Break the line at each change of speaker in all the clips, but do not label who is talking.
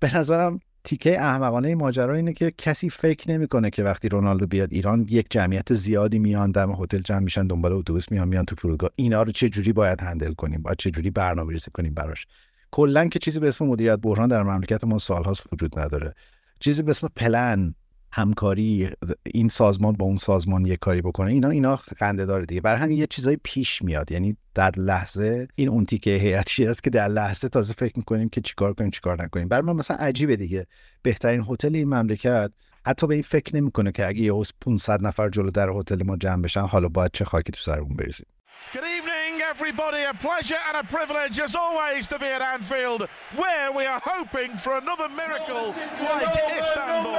به نظرم تیکه احمقانه ماجرا اینه که کسی فکر نمی‌کنه که وقتی رونالدو بیاد ایران یک جمعیت زیادی میان دم هتل جمع میشن دنبال اتوبوس میان میان تو فرودگاه. اینا رو چه جوری باید هندل کنیم؟ باید چه جوری برنامه‌ریزی کنیم براش؟ کلا که چیزی به اسم مدیریت بحران در مملکت ما سالهاست وجود نداره. چیزی به اسم پلن. همکاری این سازمان با اون سازمان یک کاری بکنه اینا اینا خنده داره دیگه. برای همین یه چیزای پیش میاد. یعنی در لحظه این اون تیکه هیئتی است که در لحظه تازه فکر می‌کنیم که چیکار کنیم چیکار نکنیم. برای من مثلا عجیبه دیگه. بهترین هتل این مملکت حتی به این فکر نمی‌کنه که اگه یه 500 نفر جلو در هتل ما جمع بشن حالا باید چه خاکی تو سرمون بریزیم. Everybody. A pleasure and a privilege, as always, to be at Anfield, where we are hoping for another miracle like Istanbul.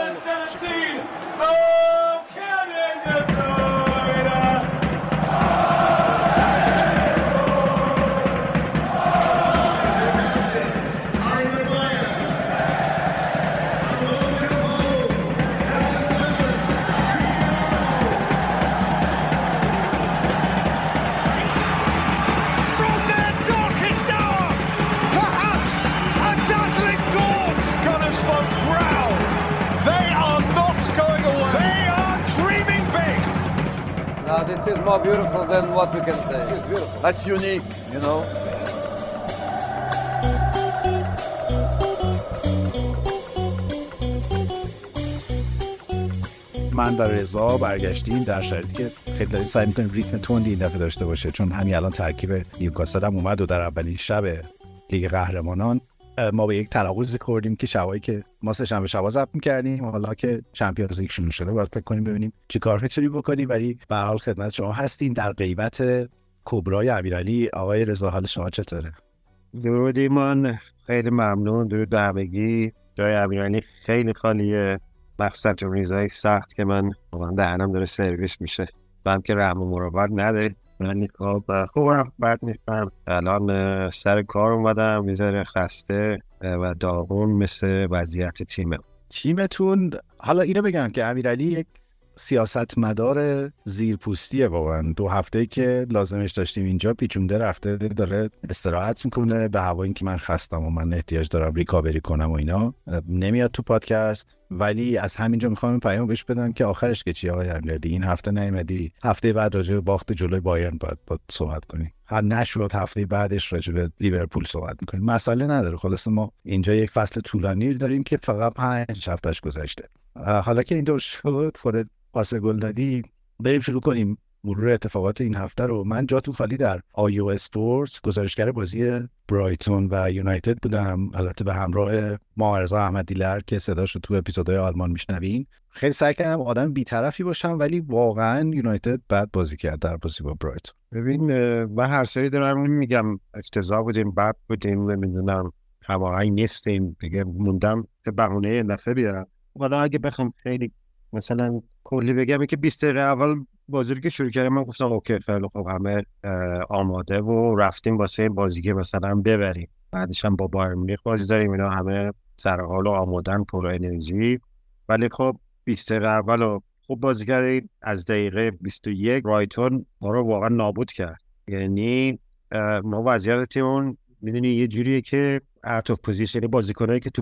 This is more beautiful than what we can say. It's beautiful.
That's unique, you know.
من و رضا برگشتیم در شرایطی که خیلی داریم سعی می‌کنیم ریتم تندی این دفعه داشته باشه چون همین الان ترکیب نیوکاسل هم اومد و در اولین شب لیگ قهرمانان ما به یک تناقضی خوردیم که شبایی که ما سه شنبه شبا ضبط می‌کردیم حالا که چمپیونز لیگ شروع شده باید فکر کنیم ببینیم چی کار می‌تونیم بکنیم. ولی به حال خدمت شما هستیم. در غیبت کبرای امیرعلی آقای رضا حال شما چطوره؟
درود ایمان. خیلی ممنون. درود به همگی. جای امیرعلی خیلی خالیه. مخصوصا تو ریزای سخت که من واقعا دهنم داره سرویس میشه. هم که رحم و مراقبت ندارید. من خب خوبم بعد نیستم. الان سر کار اومدم می‌ذاره خسته و داغون مثل وضعیت تیمه
تیمتون حالا اینو بگم که امیرعلی یک سیاست مدار زیرپوستیه واقعا. دو هفته که لازمش داشتیم اینجا پیچونده رفته داره استراحت می‌کنه. به هوا اینکه من خستم و من احتیاج دارم ریکاوری کنم و اینا نمیاد تو پادکست. ولی از همینجا می‌خوام این پیام بهش بدم که آخرش که چی آقای امیرعلی؟ این هفته نیومدی. هفته بعد راجع به باخت جلوی بایرن باید با صحبت کنی. هر نشد هفته بعدش راجع به لیورپول صحبت می‌کنیم. مسئله نداره. خلاص ما اینجا یک فصل طولانی داریم که فقط پنج هفتهش گذشته. حالا که اینطور شد خودت پاس گل دادی بریم شروع کنیم مرور اتفاقات این هفته رو. من جاتون خالی در آیو اسپورت گزارشگر بازی برایتون و یونایتد بودم. البته به همراه معارضا احمد دیلر که صداش رو تو اپیزودهای آلمان میشنوین. خیلی سعی کردم آدم بیطرفی باشم ولی واقعا یونایتد بعد بازی کرد در بازی با برایتون.
ببین من هر سری دارم میگم افتضاح بودیم بد بودیم نمی‌دونم هماهنگ نیستیم. دیگه موندم که بهونه دفعه بیارم. حالا اگه بخوام خیلی مثلا کلی بگم که 20 دقیقه اول بازی که شروع کردیم من گفتم اوکی خیلی خوب همه آماده و رفتیم واسه بازی که مثلا ببریم. بعدش هم با بایر مونیخ بازی داریم اینا همه سر حال و آمادن پر انرژی. ولی خب 20 دقیقه اول خوب بازی کردیم. از دقیقه 21 رایتون ما رو واقعا نابود کرد. یعنی ما وضعیت تیمون می‌دونی یه جوریه که out of position بازیکنایی که تو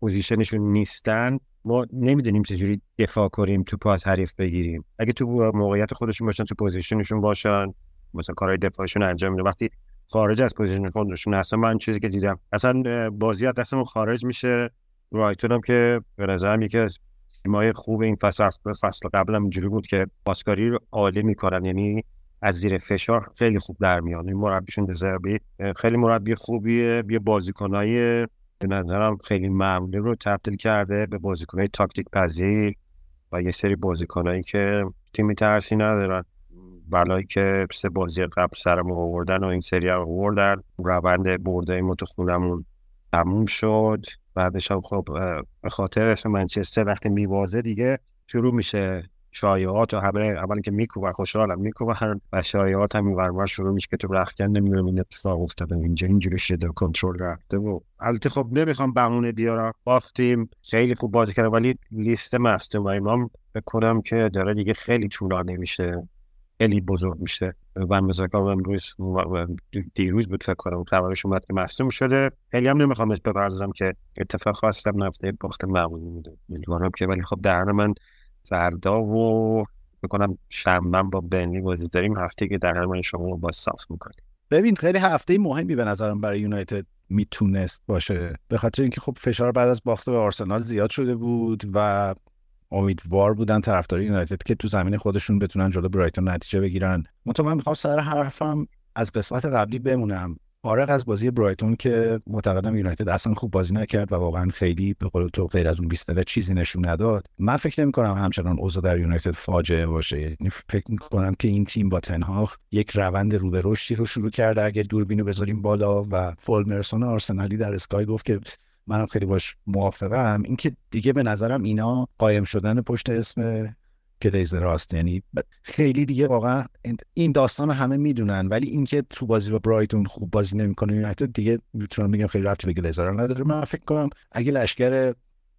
position شون نیستن ما نمی‌دونیم چجوری دفاع کنیم تو پاس حریف بگیریم. اگه تو موقعیت خودشون باشن تو position شون باشن مثلا کارهای دفاعشون انجام میده وقتی خارج از position خودشون اصلا من چیزی که دیدم اصلا بازی از دستمون خارج میشه. برایتون هم که به نظرم یکی از تیمای خوب این فصل فصل قبل هم اینجوری بود که پاسکاری رو عالی می‌کنن. یعنی از زیر فشار خیلی خوب در میان این مربیشون دزربی خیلی مربی خوبیه بیا بازیکنای به نظرم خیلی معمولی رو تبدیل کرده به بازیکنهای تاکتیک پذیر و یه سری بازیکنهایی که تیمی ترسی ندارن. بلایی که سه بازی قبل سرم آوردن و این سری هم آوردن. روند برده متخونمون تموم شد. بعدش هم خب به خاطر اسم منچستر وقتی میوازه دیگه شروع میشه شایعات و همه اولی که میکوبن خوشحالم. میکوبن و شایعات هم این شروع میشه که تو رخکن نمی‌دونم این اتفاق افتاده. اینجا اینجوری شده کنترل رفته و البته خب نمی‌خوام بهونه بیارم. باختیم. خیلی خوب بازی کرده ولی لیست مستم و امام بکنم که داره دیگه خیلی طولانی میشه. خیلی بزرگ میشه. و مزاکام امروز دیروز بود فکر کنم. خبرش اومد که مصدوم شده. خیلی هم نمی‌خوام بپردازم که اتفاق خواستم نفته. باخت معمولی میده امیدوارم که ولی خب در من فردا و بکنم شنبه با بنلی بازی داریم. هفته که در من شما با صاف می‌کنیم.
ببین خیلی هفته مهمی به نظرم برای یونایتد می‌تونست باشه. به خاطر اینکه خب فشار بعد از باخت به آرسنال زیاد شده بود و امیدوار بودن طرفدار یونایتد که تو زمین خودشون بتونن جلو برایتون نتیجه بگیرن. من می‌خوام سر حرفم از قسمت قبلی بمونم. فارغ از بازی برایتون که معتقدم یونایتد اصلا خوب بازی نکرد و واقعا خیلی به قول تو غیر از اون 20 دقیقه چیزی نشون نداد. من فکر نمی کنم همچنان اوضاع در یونایتد فاجعه باشه. یعنی فکر می کنم که این تیم با تنهاخ یک روند رو به رشدی رو شروع کرده. اگه دوربینو بذاریم بالا و فولمرسون آرسنالی در اسکای گفت که منم خیلی باش موافقم. اینکه دیگه به نظرم اینا قایم شدن پشت اسم گلیزر راست یعنی خیلی دیگه واقعا این داستان همه می‌دونن ولی اینکه تو بازی با برایتون خوب بازی نمی‌کنه یونایتد دیگه می‌تونم بگم خیلی رفتی به گلیزر نداره. من فکر کنم اگه لشکر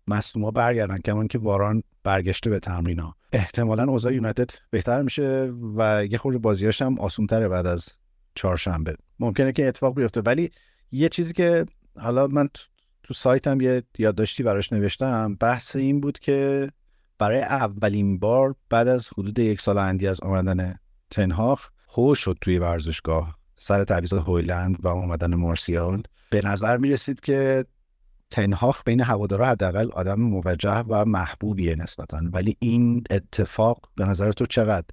مصدوما برگردن کمان که باران برگشته به تمرینا احتمالا اوضاع یونایتد بهتر میشه و یه خورده بازیاش هم آسونتره بعد از چهارشنبه. ممکنه که اتفاق بیفته ولی یه چیزی که حالا من تو سایتم یه یادداشتی براش نوشتم بحث این بود که برای اولین بار بعد از حدود یک سال اندی از آمدن تنهاخ هو شد توی ورزشگاه. سر تعویض هویلند و آمدن مارسیال. به نظر می رسید که تنهاخ بین هوادارا حداقل آدم موجه و محبوبیه نسبتا. ولی این اتفاق به نظر تو چقدر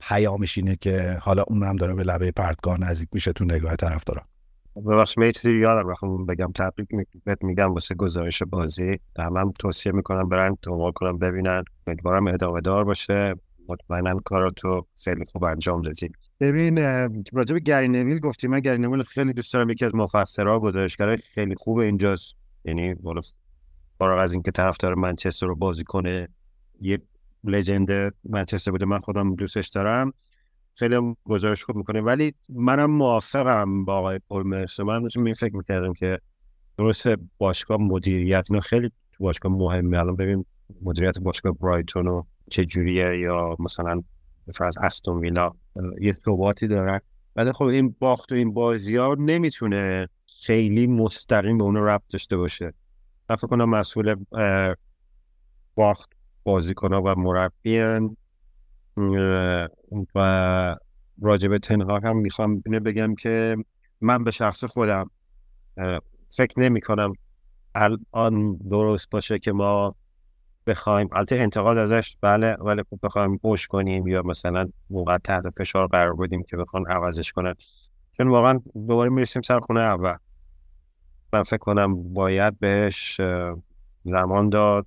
پیامش اینه که حالا اون هم داره به لبه پرتگاه نزدیک میشه تو نگاه طرفدارا؟
ببخش می‌تونی یادم رفتم بگم تبریک بهت میگم واسه گزارش بازی. هم توصیه می‌کنم برن دنبال کنم ببینن. امیدوارم ادامه دار باشه. مطمئنا کاراتو خیلی خوب انجام دادی. ببین راجع به گری نویل گفتی. من گری نویل خیلی دوست دارم. یکی از مفسرها گزارشگر خیلی خوب اینجاست. یعنی فارغ از اینکه طرفدار منچستر رو بازی کنه یه لژند منچستر بوده. من خودم دوستش دارم. خیلی هم گزارش خوب می‌کنه ولی منم موافقم با آقای پول مرسه من این فکر می‌کردم که درست باشگاه مدیریت اینا خیلی باشگاه مهمه. الان ببین مدیریت باشگاه برایتون و چه جوریه یا مثلا فرض استون ویلا یه ثباتی دارن ولی خب این باخت و این بازی ها نمی‌تونه خیلی مستقیم به اون ربط داشته باشه. من فکر کنم مسئول باخت بازیکنها و مربیان و راجب تنها هم می‌خوام اینو بگم که من به شخص خودم فکر نمی کنم الان درست باشه که ما بخوایم البته انتقاد ازش بله ولی خب بخوایم بوش کنیم یا مثلا موقع تحت فشار قرار بدیم که بخوان عوضش کنن. چون واقعا دوباره می‌رسیم سر خونه اول. من فکر کنم باید بهش زمان داد.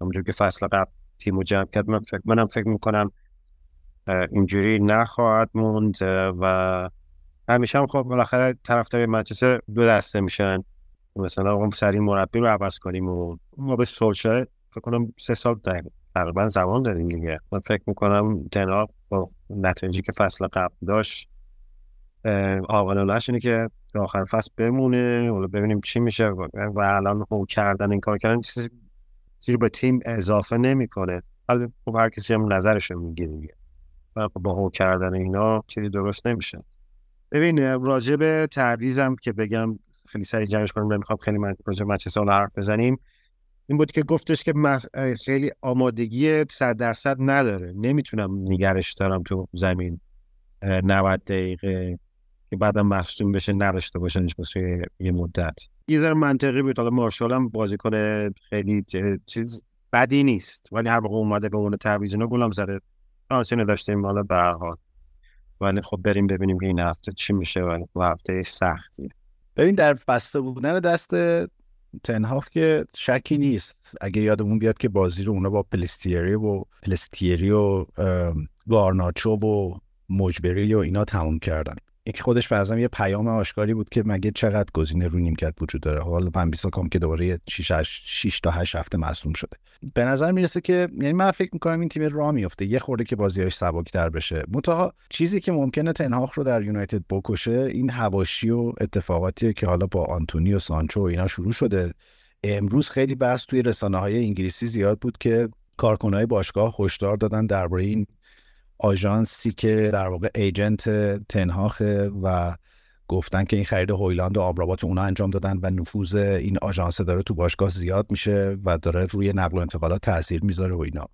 همونجور که فصل قبل تیمو جمع کرد من فکر منم فکر می‌کنم اینجوری نخواهد موند و همیشه هم خب بالاخره طرفدار منچستر دو دسته میشن. مثلا اون سری مربی رو عوض کنیم و ما به سولشار فکر کنم سه سال تقریبا زمان داریم دیگه. من فکر می‌کنم تنها با نتیجی که فصل قبل داشت آقانالش اینه که آخر فصل بمونه. و ببینیم چی میشه. و الان هو کردن این کار کردن چیزی به تیم اضافه نمی‌کنه. ولی خب هر کسی هم نظرش میگه دیگه. با هو کردن اینا چیزی درست نمیشه. ببین راجع به تعویزم که بگم خیلی سریع جمعش کنم نمی‌خوام خیلی من راجع به حرف بزنیم. این بود که گفتش که خیلی آمادگی صد درصد نداره. نمی‌تونم نگرش دارم تو زمین 90 دقیقه که بعدم مصدوم بشه نداشته باشنش واسه یه مدت. یه ذره منطقی بود. حالا مارشال هم بازیکن خیلی چیز بدی نیست. ولی هر موقع اومده به عنوان تعویض اینا گلم زده. آسینه داشتیم حالا به حال. ولی خب بریم ببینیم که این هفته چی میشه ولی خب هفته سختی.
ببین در بسته بودن دست تنهاف که شکی نیست. اگه یادمون بیاد که بازی رو اونا با پلستیری و پلستیری و گارناچو و مجبری و اینا تموم کردن. یک خودش فرضم یه پیام آشکاری بود که مگه چقدر گزینه رو نیمکت وجود داره. حالا فن کام که دوباره 6 تا 8 هفته مصدوم شده. به نظر می‌رسه که یعنی من فکر می‌کنم این تیم راه میفته یه خورده که بازیاش سبکتر بشه. منتها چیزی که ممکنه تنهاخ رو در یونایتد بکشه این هواشی و اتفاقاتیه که حالا با آنتونی و سانچو و اینا شروع شده. امروز خیلی بحث توی رسانه های انگلیسی زیاد بود که کارکنای باشگاه هشدار دادن درباره این آژانسی که در واقع ایجنت تنهاخه و گفتن که این خرید هویلاند و آمرابات اونا انجام دادن و نفوذ این آژانس داره تو باشگاه زیاد میشه و داره روی نقل و انتقالات تاثیر می‌ذاره و اینا.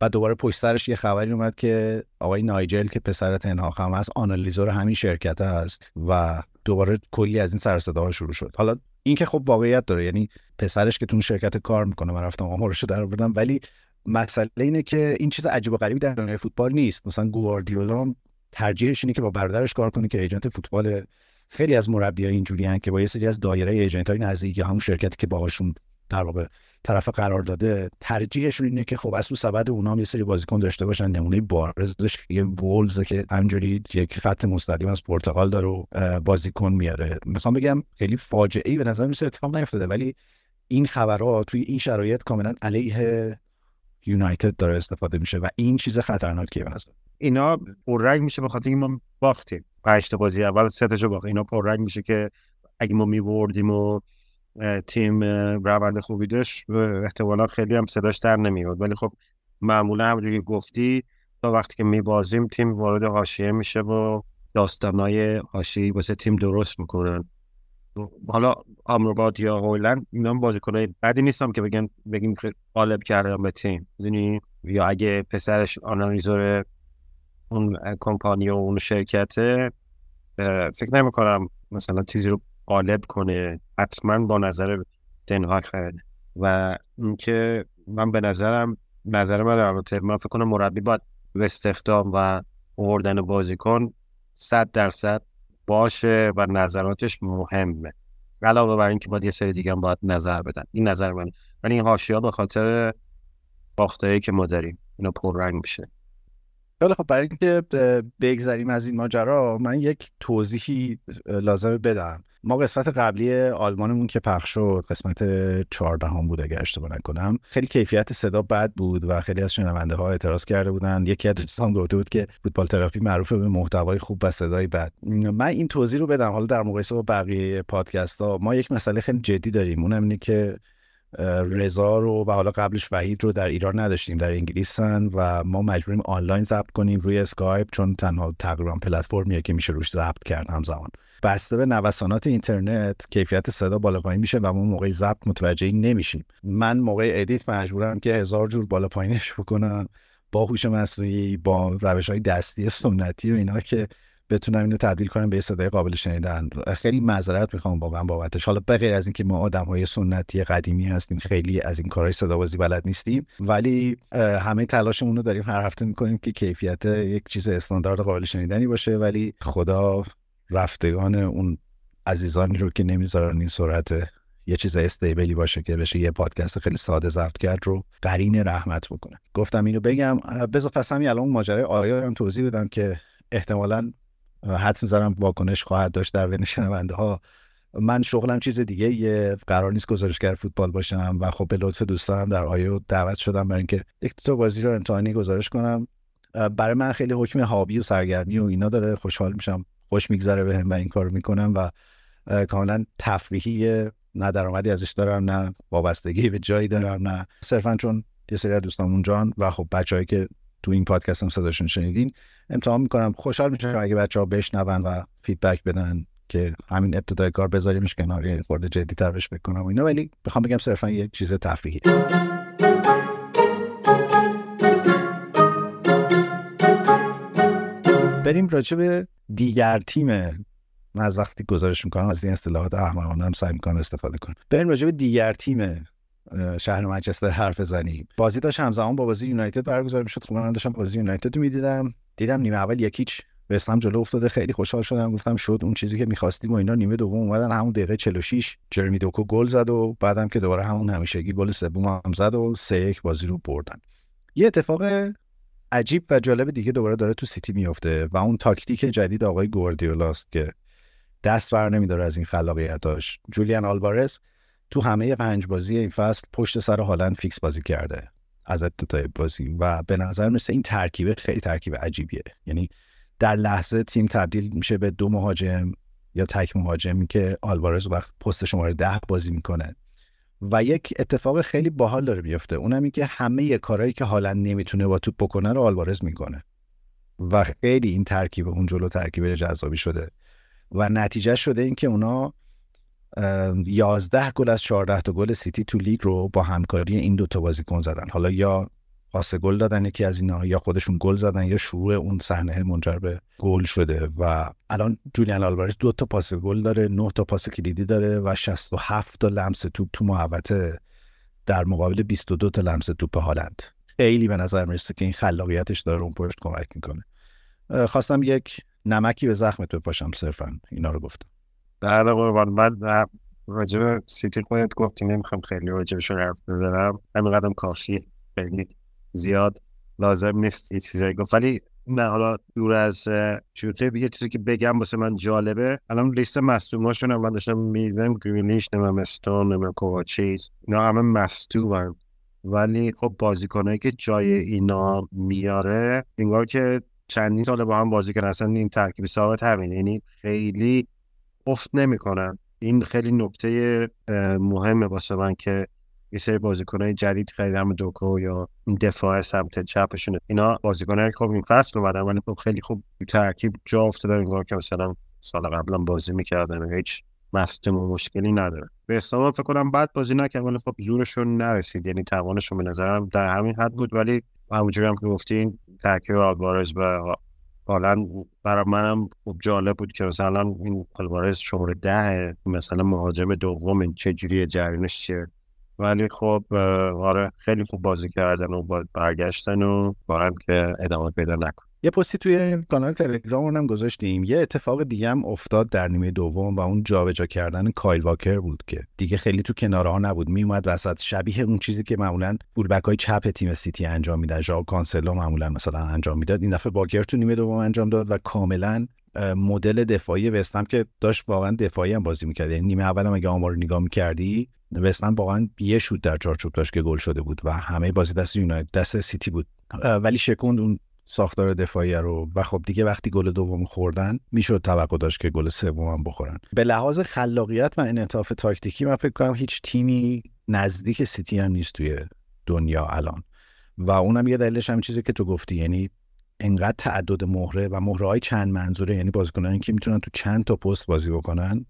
و دوباره پشت سرش یه خبری اومد که آقای نایجل که پسر تنهاخ هم هست آنالیزور همین شرکت هست و دوباره کلی از این سر شروع شد. حالا این که خب واقعیت داره یعنی پسرش که تو شرکت کار می‌کنه من رفتم آمارش در آوردم ولی مسئله اینه که این چیز عجیب و غریبی در دنیای فوتبال نیست. مثلا گواردیولا ترجیحش اینه که با برادرش کار کنه که ایجنت فوتبال خیلی از مربیای اینجوری که با یه سری از دایره ایجنت های نزدیکی همون شرکتی که باهاشون در واقع طرف قرار داده ترجیحشون اینه که خب از تو سبد اونا هم یه سری بازیکن داشته باشن. نمونه بارزش یه وولز که همجوری یک خط مستقیم از پرتغال داره و بازیکن میاره. مثلا بگم خیلی فاجعه ای به نظر میسه اتفاق نیفتاده. ولی این خبرها توی این شرایط کاملا علیه یونایتد داره استفاده میشه و این چیز خطرناکیه به
اینا پررنگ میشه به خاطر اینکه ما باختیم. پنج بازی اول سه تاشو باخت اینا پررنگ میشه که اگه ما میبردیم و تیم روند خوبی داشت احتمالا خیلی هم صداش در نمیاد ولی خب معمولا همونجوری گفتی تا وقتی که میبازیم تیم وارد حاشیه میشه و داستانای حاشیه‌ای واسه تیم درست می‌کنن. حالا آمروباد یا هولند اینا بازیکنای بدی نیستم که بگن بگیم غالب کردن به تیم. می‌دونی؟ یا اگه پسرش آنالیزور اون کمپانی و اون شرکته فکر نمی کنم مثلا چیزی رو غالب کنه. حتما با نظر دنهاک و اینکه من به نظرم نظر من البته من فکر کنم مربی باید به استخدام و آوردن بازیکن صد درصد باشه و نظراتش مهمه. علاوه بر اینکه باید یه سری دیگه هم باید نظر بدن. این نظر من. ولی این حاشیه به خاطر باختایی که ما داریم. اینا پررنگ میشه.
خیلی خب برای اینکه بگذریم از این ماجرا من یک توضیحی لازم بدم. ما قسمت قبلی آلمانمون که پخش شد قسمت 14 هم بود اگر اشتباه نکنم. خیلی کیفیت صدا بد بود و خیلی از شنونده ها اعتراض کرده بودن یکی از دوستان گفته بود که فوتبال تراپی معروف به محتوای خوب و صدای بد. من این توضیح رو بدم. حالا در مقایسه با بقیه پادکست ها ما یک مسئله خیلی جدی داریم. اونم اینه که رضا رو و حالا قبلش وحید رو در ایران نداشتیم در انگلیسن و ما مجبوریم آنلاین ضبط کنیم روی اسکایپ چون تنها تقریبا پلتفرمیه که میشه روش ضبط کرد همزمان. بسته به نوسانات اینترنت کیفیت صدا بالا پایین میشه و ما موقع ضبط متوجه نمیشیم. من موقع edit مجبورم که هزار جور بالا پایینش بکنم. با هوش مصنوعی با روش های دستی سنتی و اینا که بتونم اینو تبدیل کنم به صدای قابل شنیدن. خیلی معذرت می‌خوام واقعا بابتش. حالا بغیر از اینکه ما آدم های سنتی قدیمی هستیم خیلی از این کارهای صدا بازی بلد نیستیم ولی همه تلاشمون رو داریم هر هفته می‌کنیم که کیفیت یک چیز استاندارد قابل شنیدنی باشه. ولی خدا رفتگان اون عزیزانی رو که نمی‌ذارن این سرعت یه چیز استیبلی باشه که بشه یه پادکست خیلی ساده ضبط کرد رو قرین رحمت بکنه. گفتم اینو بگم بذار پس همین الان ماجرای آیا هم توضیح بدم که احتمالا حد می‌ذارم واکنش خواهد داشت در بین شنونده ها. من شغلم چیز دیگه یه قرار نیست گزارشگر فوتبال باشم و خب به لطف دوستانم در آیو دعوت شدم برای اینکه یک تا بازی رو امتحانی گزارش کنم. برای من خیلی حکم هابی و سرگرمی و اینا داره. خوشحال میشم خوش میگذره بهم و این کار می‌کنم و کاملا تفریحی نه درآمدی ازش دارم نه وابستگی به جایی دارم نه. صرفا چون یه سری از دوستان اونجان و خب بچههایی که تو این پادکست هم صداشون شنیدین امتحان می‌کنم. خوشحال میشم اگه بچه ها بشنون و فیدبک بدن که همین ابتدای کار بذاریمش کنار یه خورده جدی تر بکنم و اینا. ولی بخوام بگم صرفا یک چیز تفریحی. بریم راجع به دیگر تیم. من از وقتی گزارش می‌کنم از این اصطلاحات احمقانه هم سعی می‌کنم استفاده کنم. بریم راجع به دیگر تیم شهر منچستر حرف بزنیم. بازی داشت همزمان با بازی یونایتد برگزار می‌شد. خب من داشتم بازی یونایتد رو می‌دیدم. دیدم نیمه اول یکیچ اسلام جلو افتاده. خیلی خوشحال شدم. گفتم شد اون چیزی که می‌خواستیم و اینا نیمه دوم اومدن. همون دقیقه 46 جرمی دوکو گل زد و بعدم که دوباره همون همیشگی گل سوم هم زد و سه یک بازی رو بردن. یه اتفاق عجیب و جالب دیگه دوباره داره تو سیتی میفته و اون تاکتیک جدید آقای گواردیولاست که دست بر نمیداره از این خلاقیتاش. جولیان آلوارز تو همه پنج بازی این فصل پشت سر هالند فیکس بازی کرده از ابتدای بازی و به نظر مثل این ترکیب خیلی ترکیب عجیبیه. یعنی در لحظه تیم تبدیل میشه به دو مهاجم یا تک مهاجمی که آلوارز وقت پست شماره ده بازی می‌کنه. و یک اتفاق خیلی باحال داره میفته اونم این که همه کارهایی که هالند نمی‌تونه با توپ بکنه رو آلوارز می‌کنه. و خیلی این ترکیب اون جلو ترکیب جذابی شده. و نتیجه شده این که اونا 11 گل از 14 تا گل سیتی تو لیگ رو با همکاری این دو تا بازیکن زدن. حالا یا پاس گل دادن یکی از اینا یا خودشون گل زدن یا شروع اون صحنه منجر به گل شده. و الان جولیان آلوارز دو تا پاس گل داره نه تا پاس کلیدی داره و 67 تا لمس توپ تو محوطه در مقابل 22 تا لمس توپ هالند. خیلی به نظر می‌رسه که این خلاقیتش داره اون پشت کمک می‌کنه. خواستم یک نمکی به زخمت بپاشم صرفا اینا رو گفتم.
در قربان من راجب سیتی خودت گفتی نمی‌خوام خیلی راجبشون حرف بزنم. همین قدم کافی خیلی. زیاد لازم نیست یه چیزایی گفت ولی نه حالا دور از شوته یه چیزی که بگم واسه من جالبه. الان لیست مصدوماشون من داشتم می‌زنم گریلیش نمیم استون نمیم کوواچیز اینا همه مصدومن. ولی خب بازیکنایی که جای اینا میاره انگار که چندین سال با هم بازی کردن اصلا این ترکیب ثابت همین یعنی خیلی افت نمی‌کنن. این خیلی نکته مهمه واسه من که یه سری بازیکنای جدید خریدم دوکو یا دفاع سمت چپشون. اینا بازیکنای خب این فصل اومدن ولی خب خیلی خوب ترکیب جا افتادن انگار که مثلا سال قبلا بازی می‌کردن هیچ مصدوم و مشکلی نداره. به حساب فکر کنم بعد بازی نکرد ولی خب زورشون نرسید. یعنی توانشون به نظرم در همین حد بود ولی همونجوری هم که گفتین ترکیب آلوارز و حالا برای منم خوب جالب بود که مثلا این آلوارز شماره ده مثلا مهاجم دوم چجوری جریانش چیه؟ ولی خب آره خیلی خوب بازی کردن و برگشتن و بارم که ادامه پیدا نکن.
یه پستی توی کانال تلگرام هم گذاشتیم. یه اتفاق دیگه هم افتاد در نیمه دوم و اون جابجا کردن کایل واکر بود که دیگه خیلی تو کناره ها نبود. میومد وسط. شبیه اون چیزی که معمولا فولبک های چپ تیم سیتی انجام میدن ژائو کانسلو معمولا مثلا انجام می‌داد. این دفعه واکر تو نیمه دوم انجام داد و کاملا مدل دفاعی وستهم که داشت واقعا دفاعی هم بازی می‌کرد. یعنی نیمه اول هم اگه آمار نگاه می‌کردی وستهم واقعا یه شوت در چارچوب داشت که گل شده بود و همه بازی دست یونایتد دست سیتی بود. ولی شکوند اون ساختار دفاعی رو و خب دیگه وقتی گل دوم خوردن می‌شد توقع داشت که گل سوم هم بخورن. به لحاظ خلاقیت و انعطاف تاکتیکی من فکر کنم هیچ تیمی نزدیک سیتی هم نیست توی دنیا الان. و اونم یه دلیلش هم چیزی که تو گفتی یعنی انقدر تعدد مهره و مهره های چند منظوره یعنی بازیکنانی که می‌تونن تو چند تا پست بازی بکنن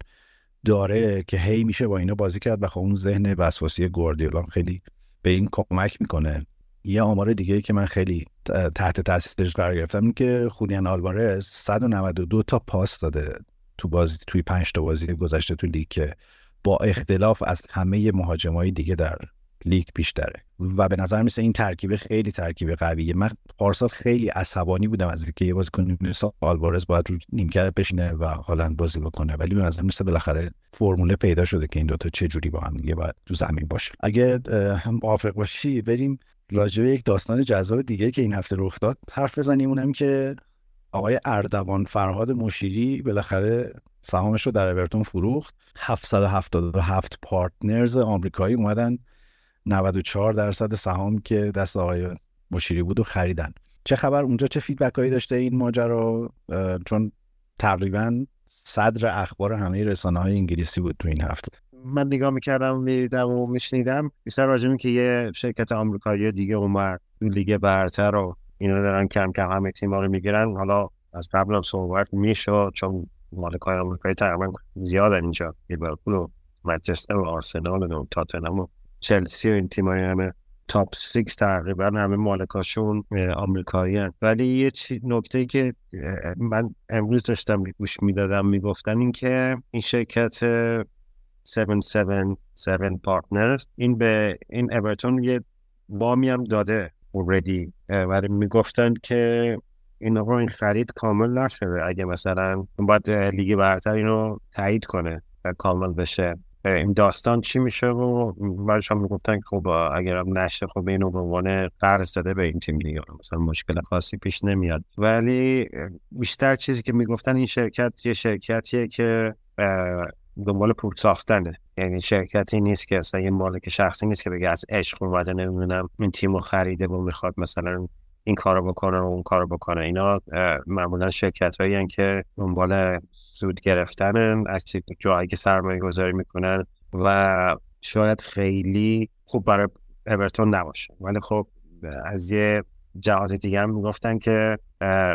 داره که هی میشه با اینا بازی کرد و خب اون ذهن وسواسی گواردیولا خیلی به این کمک می‌کنه. یه آمار دیگه که من خیلی تحت تاثیرش قرار گرفتم این که خودیان آلوارز 192 تا پاس داده تو بازی توی 5 تا بازی گذشته تو لیگ که با اختلاف از همه مهاجمای دیگه در لیگ بیشتره. و به نظر میسه این ترکیب خیلی ترکیب قویه. من پارسال خیلی عصبانی بودم از اینکه یه بازیکن مثل آلوارز باید رو نیمکت بشینه و هالند بازی بکنه. ولی به نظر میسه بالاخره فرموله پیدا شده که این دوتا چه جوری با هم دیگه باید تو زمین باشه. اگه هم موافق باشی بریم راجع یک داستان جذاب دیگه که این هفته رخ داد. حرف بزنیم اونم که آقای اردوان فرهاد مشیری بالاخره سهامش رو در اورتون فروخت. 777 پارتنرز آمریکایی اومدن 94 درصد سهام که دست آقای مشیری بود و خریدن. چه خبر؟ اونجا چه فیدبک هایی داشته این ماجرا؟ چون تقریبا صدر اخبار همه رسانه های انگلیسی بود تو این هفته.
من نگاه می‌کردم می‌دیدم و میشنیدم. بیشتر راجع که یه شرکت آمریکایی دیگه اومد تو لیگ برتر و اینا دارن کم کم همه تیم رو می‌گیرن. حالا از قبل هم صحبت می‌شد چون مالک های آمریکایی تقریبا زیاد اینجا. لیورپول و منچستر و آرسنال و تاتنهام چلسی و این تیم های همه top 6 تقریبا همه مالکاشون آمریکایی هن. ولی یه نکته که من امروز داشتم گوش می‌دادم می‌گفتن این که این شرکت 777 Partners این به این اورتون یه وامی هم داده already ولی می‌گفتن که این رو این خرید کامل نشده. اگه مثلا باید لیگ برتر اینو تایید کنه و کامل بشه. این داستان چی میشه؟ و بعدش هم که خب اگر هم نشه خب اینو به عنوان قرض داده به این تیم دیگه. مثلا مشکل خاصی پیش نمیاد. ولی بیشتر چیزی که می‌گفتن این شرکت یه شرکتیه که دنبال پول ساختنه. یعنی شرکتی نیست که اصلا یه مالک شخصی نیست که بگه از عشق اومده نمی‌دونم این تیم رو خریده و می‌خواد مثلا این کارو بکنه و اون کارو بکنه. اینا معمولا شرکت هایی که دنبال سود گرفتن از جایی که سرمایه گذاری می‌کنن و شاید خیلی خوب برای اورتون نباشه ولی خب از یه جهات دیگه هم می‌گفتن که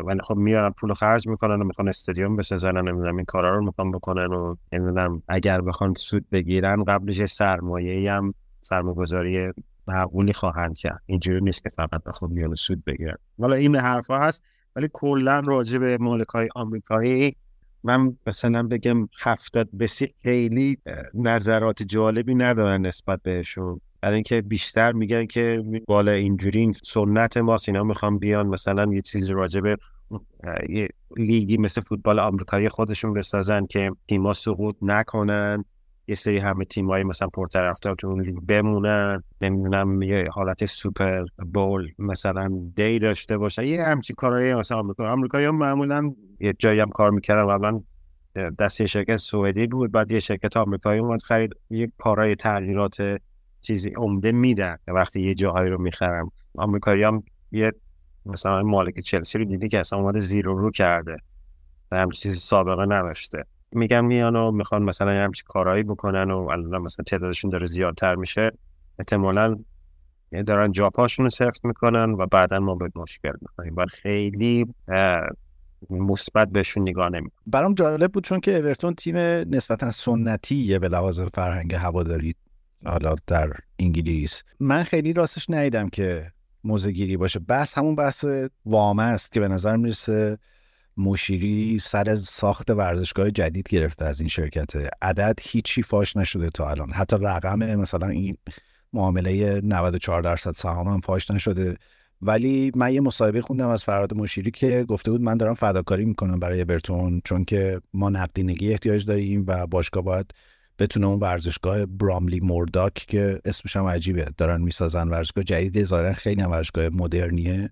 ولی خب میارن پول خرج می‌کنن و می‌خوان استادیوم بسازن نمی‌دونم این کارا رو می‌خوان بکنن و نمی‌دونم اگر بخوان سود بگیرن قبلش سرمایه هم سرمایه‌گذاری معقولی خواهند کرد. اینجوری نیست که فقط بخوام بیان سود بگیرن. حالا این حرفها هست ولی کلا راجع به مالکای آمریکایی من مثلا بگم هفتاد بسی خیلی نظرات جالبی ندارن نسبت بهشون. برای اینکه بیشتر میگن که بالا اینجوری سنت ماست اینا می‌خوام بیان مثلا یه چیزی راجع به یه لیگی مثل فوتبال آمریکایی خودشون بسازن که تیما سقوط نکنن. یه سری همه تیم های مثلا پرطرفدار تو اون لیگ بمونن نمی‌دونم یه حالت سوپر بول مثلا دی داشته باشن. یه همچین کارهای مثلا آمریکا. آمریکایی هم معمولا یه جایی هم کار می‌کردن. قبلا دست یه شرکت سوئدی بود بعد یه شرکت آمریکایی اومد خرید یه کارهای تغییرات چیزی عمده میدن. وقتی یه جاهایی رو می‌خرم آمریکایی هم یه مثلا مالک چلسی رو دیدی که اصلا اومده زیرو رو کرده و همچین چیزی سابقه نداشته. میگن میان و می‌خوان مثلا همچین کارهایی بکنن و الان مثلا تعدادشون داره زیادتر میشه. احتمالا دارن جاپاشون رو سفت می‌کنن و بعدا ما به مشکل می‌کنیم و خیلی مثبت بهشون نگاه نمی
برام جالب بود چون که اورتون تیم نسبتا سنتیه به لحاظ فرهنگ هواداری حالا در انگلیس. من خیلی راستش ندیدم که موزگیری باشه. بس همون بحث وامه است که به نظر می‌رسه مشیری سر ساخت ورزشگاه جدید گرفته از این شرکت. عدد هیچی فاش نشده تا الان. حتی رقم مثلا این معامله 94 درصد سهام هم فاش نشده. ولی من یه مصاحبه خوندم از فراد مشیری که گفته بود من دارم فداکاری می‌کنم برای برتون چون که ما نقدینگی احتیاج داریم و باشگاه باید بتونه اون ورزشگاه براملی مورداک که اسمش هم عجیبه دارن می‌سازن ورزشگاه جدید ظاهرا خیلی هم ورزشگاه مدرنیه.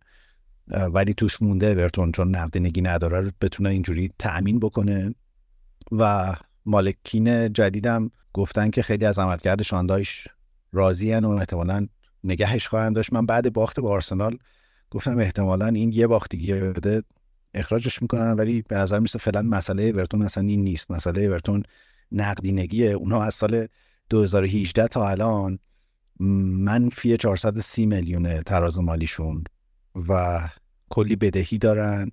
ولی توش مونده برتون چون نقدینگی نداره رو بتونه اینجوری تأمین بکنه. و مالکین جدیدم گفتن که خیلی از عملکرد شاندایش راضی و احتمالا نگهش خواهند داشت. من بعد باخت با آرسنال گفتم احتمالا این یه باخت دیگه بده اخراجش می‌کنن ولی به نظر میسه فعلا مسئله اورتون اصلا این نیست. مسئله اورتون نقدینگیه. اونها از سال 2018 تا الان منفی 430 میلیون تراز مالیشون و کلی بدهی دارن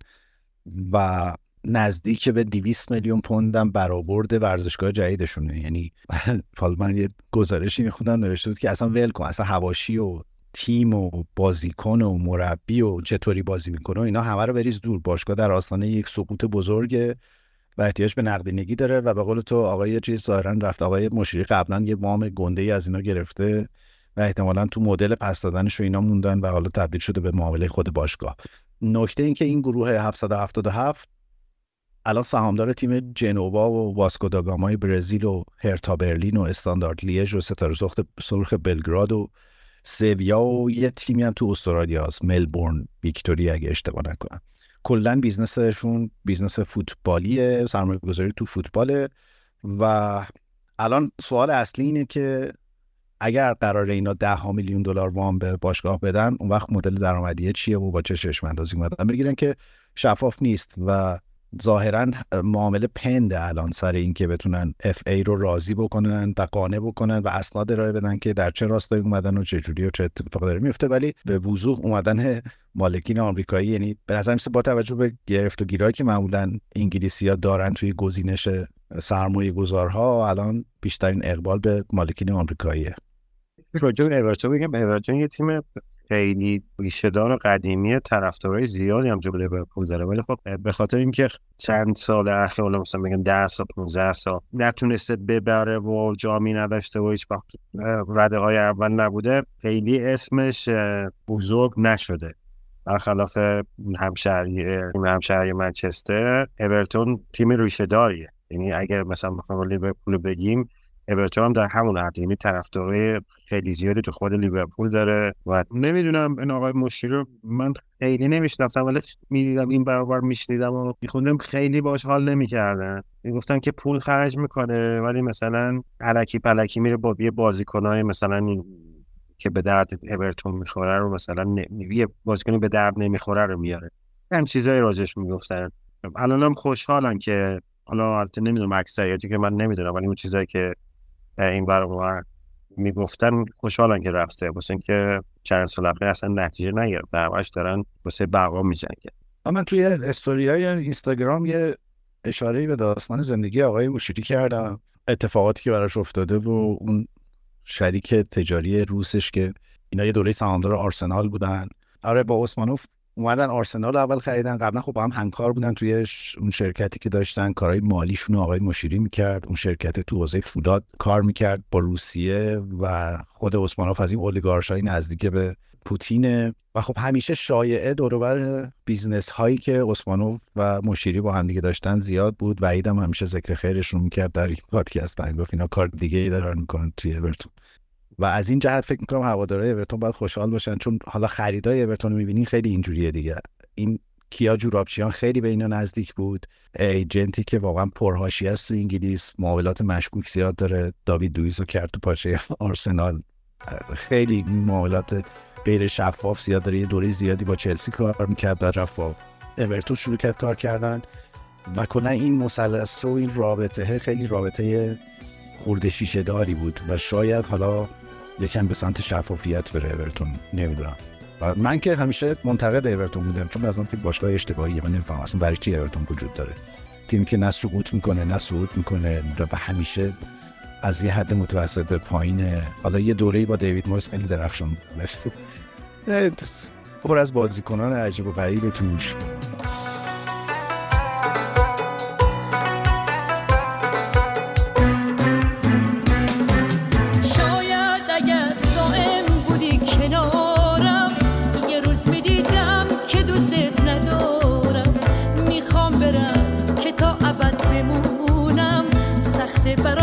و نزدیک به 200 میلیون پوندم برآورد ورزشگاه جدیدشونه. یعنی حالا من یه گزارشی میخوندم نوشته بود که اصلا ول کن اصلا هواشی و تیم و بازیکن و مربی و چطوری بازی می‌کنه و اینا همه رو بریز دور. باشگاه در آستانه یک سقوط بزرگ و احتیاج به نقدینگی داره و به قول تو آقای چیز ظاهرا رفت آقای مشیری قبلا یه وام گنده ای از اینا گرفته. و احتمالا تو مدل پس دادنش و اینا موندن و حالا تبدیل شده به معامله خود باشگاه. نکته این که این گروه 777 الان سهامدار تیم جنوا و واسکو داگامای برزیل و هرتا برلین و استاندارد لیژ و ستاره سرخ سرخ بلگراد و سویا و یه تیمی هم تو استرالیا هست. ملبورن ویکتوری اگه اشتباه نکنم. کلا بیزنسشون بیزنس فوتبالیه سرمایه گذاری تو فوتباله و الان سوال اصلی اینه که اگر قرار اینا ده ها میلیون دلار وام به باشگاه بدن اون وقت مدل درآمدی چیه و با چه چشم اندازی اومدن بگیرن که شفاف نیست و ظاهرا معامله pending ه الان سر اینکه بتونن FA رو راضی بکنن و قانع بکنن و اسناد ارائه بدن که در چه راستایی اومدن و چه جوری و چه اتفاقی داره. میفته ولی به وضوح اومدن مالکین آمریکایی یعنی به نظر با توجه به گرفت و گیرایی که معمولا انگلیسی ها دارن توی گزینش سرمایه گذارها الان بیشترین اقبال به مالکین آمریکاییه.
راجع به بگم یه تیم خیلی ریشهدار و قدیمی طرفدارای زیادی هم جلوی لیورپول داره. ولی خب به خاطر اینکه چند سال اخیر حالا مثلا بگم 10 سال 15 سال نتونسته ببره و جامی نداشته و هیچ وقت رده های اول نبوده خیلی اسمش بزرگ نشده. برخلاف همشهری همشهری منچستر اورتون تیم ریشه داریه یعنی اگر مثلا بخوام لیورپول بگیم اورتون هم در همون حد یعنی طرفدارای خیلی زیادی تو خود لیورپول داره و نمی‌دونم این آقای مشیر رو من خیلی نمیشناختم ولی می‌دیدم این برابر میشنیدم و میخوندم خیلی باش حال نمی‌کردن می‌گفتن که پول خرج می‌کنه ولی مثلا علکی پلکی میره با یه بازیکنای مثلا که به درد اورتون می‌خوره رو مثلا یه بازیکنی به درد نمی‌خوره رو میاره. هم چیزایی راجش می‌گفتن. الانم خوشحالن که حالا البته نمی‌دونم اکثریتی که من نمی‌دونم ولی اون چیزایی که این برابر. می‌گفتن خوشحالن که رفته. واسه اینکه چند سال اخیر اصلا نتیجه نگرفته. همش دارن واسه بقا میجنگن.
من توی استوری های اینستاگرام یه اشاره به داستان زندگی آقای مشیری کردم. اتفاقاتی که براش افتاده و اون شریک تجاری روسش که اینا یه دوره سهامدار آرسنال بودن. آره با عثمانوف اومدن آرسنال اول خریدن قبلا خب با هم همکار بودن توی اون شرکتی که داشتن کارهای مالیشون آقای مشیری می‌کرد اون شرکت تو حوزه فولاد کار می‌کرد با روسیه و خود عثمانوف از این اولیگارشای نزدیک به پوتینه. و خب همیشه شایعه دوروبر بیزنس هایی که عثمانوف و مشیری با هم دیگه داشتن زیاد بود. و هم همیشه ذکر خیرشون می‌کرد در این پادکست. گفت اینا کار دیگه ای دارن می‌کنن توی اورتون. و از این جهت فکر می‌کنم هوادارهای اورتون باید خوشحال باشن چون حالا خریدای اورتون رو می‌بینین خیلی اینجوریه دیگه. این کیا جورابچیان خیلی به اینا نزدیک بود. ایجنتی که واقعا پرهاشی است تو انگلیس معاملات مشکوک زیاد داره. داوید دویز رو کرد تو پاچه آرسنال. خیلی معاملات غیر شفاف زیاد داره. یه دوره زیادی با چلسی کار می‌کرد بعد رفت با اورتون شروع کرد کار کردن. و کلا این مثلث و این رابطه خیلی رابطه خورده شیشه داری بود. و شاید حالا یکم به سمت شفافیت بره اورتون نمی‌دونم. من که همیشه منتقد اورتون بودم چون از که باشگاه اشتباهیه من نمی‌فهمم. اصلا برای چی اورتون وجود داره؟ تیمی که نه سقوط می‌کنه نه صعود می‌کنه و همیشه از یه حد متوسط به پایین. حالا یه دوره‌ای با دیوید مویس خیلی درخشان بود. پر از بازیکنان عجیب و غریب توش. But.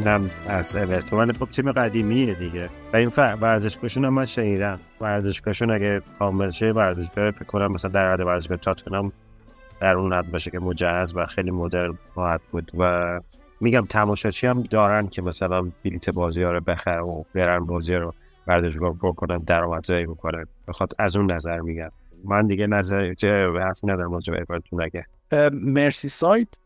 اینم از اورتون خب تیم قدیمیه دیگه. و این ورزشگاهشون هم من شنیدم. ورزشگاهشون اگه کامل شه ورزشگاه فکر کنم مثلا در حد ورزشگاه تاتنهام در اون حد باشه که مجهز و خیلی مدرن خواهد بود. و میگم تماشاچی هم دارن که مثلا بلیت بازی ها رو بخرن و برن بازی رو ورزشگاه بکنن درآمدزایی بکنن. بخاطر از اون نظر میگم. من دیگه نظر حرفی ندارم راجع
مرسی ساید.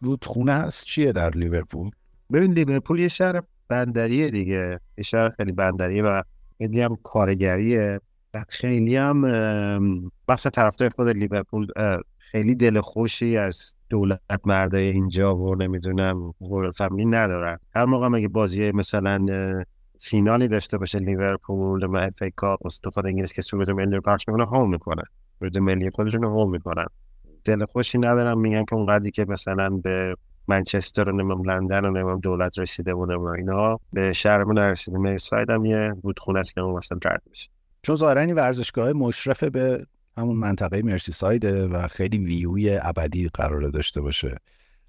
رودخونه است چیه در لیورپول؟
ببین لیورپول یه شهر بندریه دیگه. یه شهر خیلی بندریه و خیلی هم کارگریه. و خیلی هم بخش خود لیورپول خیلی دل خوشی از دولت مردای اینجا و نمی‌دونم family ندارن. هر موقع مگه بازی مثلا فینالی داشته باشه لیورپول و FA Cup خود انگلیس که سرود ملی پخش می‌کنه هو می‌کنن صورت ملی خودشون هول می‌کنن. دل خوشی ندارم میگن که اونقدری که مثلا به منچستر و نمیم لندن و نمیم دولت رسیده و اینا. به شهرمون نرسیده مرساید هم یه رودخونه است که اون مثلا رد میشه
چون ظاهرا این ورزشگاه مشرف به همون منطقه مرسی سایده و خیلی ویوی ابدی قرار داشته باشه.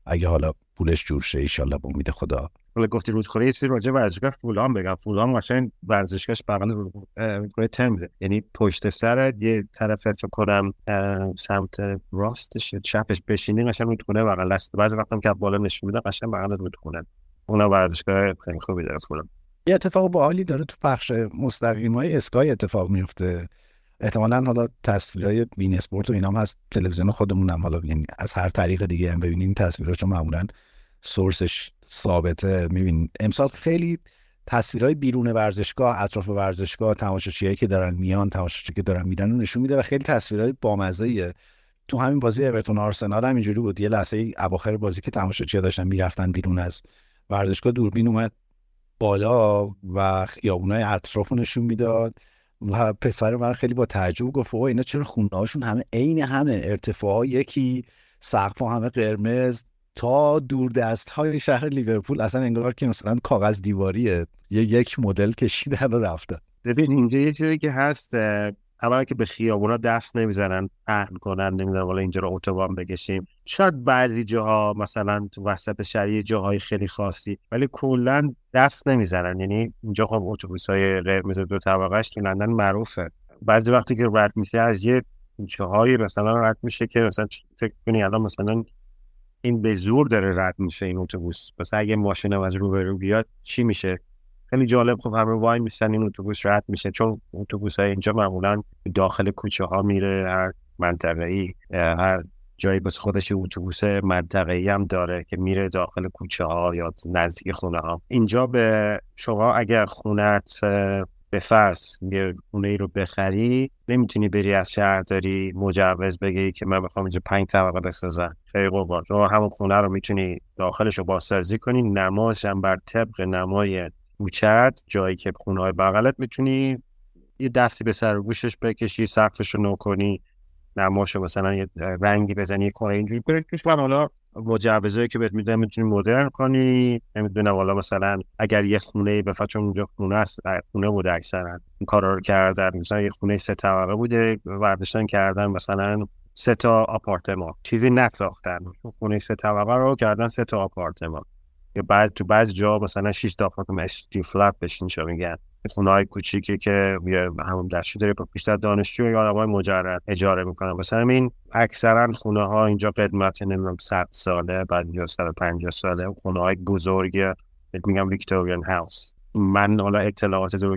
اگه حالا پولش جور شه ایشالله با امید خدا
حالا گفتی رودخونه یه چیزی راجع ورزشگاه فولان بگم. فولان قشنگ ورزشگاهش بغل رودخونه تمزه یعنی پشت سر یه طرف فکر کنم سمت راستش چپش بشینی قشنگ رودخونه بغل. است بعضی وقتا که بالا نشون میده قشنگ بغل رودخونه اونم ورزشگاه خیلی خوبی داره فولان
یه اتفاق باحالی داره تو پخش مستقیم های اسکای اتفاق میفته. احتمالا حالا تصویرهای بین اسپورت و اینام هست. تلویزیون خودمون هم حالا یعنی از هر طریق دیگه هم ببینین تصویراشو معمولا سورسش ثابته. می‌بینین امسال خیلی تصویرهای بیرون ورزشگاه اطراف ورزشگاه تماشاچیایی که دارن میان تماشاچی که دارن میرن نشون میده و خیلی تصویرهای بامزه تو همین بازی اورتون آرسنال هم اینجوری بود. یه لحظه اواخر بازی که تماشاچی داشتن می‌رفتن بیرون از ورزشگاه دوربین اومد بالا و خیابونای اطراف رو نشون می‌داد و پسر من خیلی با تعجب گفت اوه اینا چرا خونه همه عین همه؟ ارتفاع یکی سقف همه قرمز. تا دور دست های شهر لیورپول اصلا انگار که مثلا کاغذ دیواریه. یه یک مدل کشیدن و رفته.
ببین اینجا یه چیزی که هست اولا که به خیابونا دست نمی‌زنن پهن کنن نمی‌دونم والا اینجا رو اتوبان بکشیم. شاید بعضی جاها مثلا تو وسط شهر جاهای خیلی خاصی ولی کلا دست نمی‌زنن. یعنی اینجا خب اتوبوس های قرمز دو طبقهش تو لندن معروفه. بعضی وقتی که رد میشه از یه جاهایی مثلا رد میشه که مثلا فکر کنی الان مثلا این به زور داره رد میشه این اتوبوس. پس اگه ماشین از رو بیاد چی میشه؟ خیلی جالب. خب همه وای میسن این اتوبوس رد میشه چون اتوبوس های اینجا معمولا داخل کوچه ها میره هر منطقه ای هر جایی بس خودش اتوبوس منطقه ای هم داره که میره داخل کوچه ها یا نزدیک خونه ها. اینجا به شما اگر خونت به فرض یه خونه ای رو بخری نمی‌تونی بری از شهرداری مجوز بگی که من بخوام اینجا پنج طبقه بسازم. خیلی قربان. شما همون خونه رو می‌تونی داخلش رو بازسازی کنی. نماش هم بر طبق نمای کوچت جایی که خونه های بغلت می‌تونی یه دستی به سر گوشش بکشی سقفش رو نو کنی. نماشو مثلا یه رنگی بزنی کار اینجوری. توش. و حالا مجوزایی که بهت میده می‌تونی مدرن کنی. نمی‌دونم حالا مثلا اگر یه خونه به چون اونجا خونه است خونه بوده اکثرا. این کارا رو کردن. مثلا یه خونه سه طبقه بوده ورداشتن کردن مثلا سه تا آپارتمان. چیزی نساختن. خونه سه طبقه رو کردن سه تا آپارتمان. یا بعد تو بعض جا مثلا 6 تا آپارتمان فلت بشین چه میگن. خونه های کوچیکی که همون دستشو داره با بیشتر دانشجو یا آدم های مجرد اجاره می‌کنن. مثلا این اکثرا خونه ها اینجا قدمت نمی‌دونم 100 ساله بعد یا 150 ساله. خونه های بزرگ میگم ویکتوریان هاوس. من حالا اطلاعات رو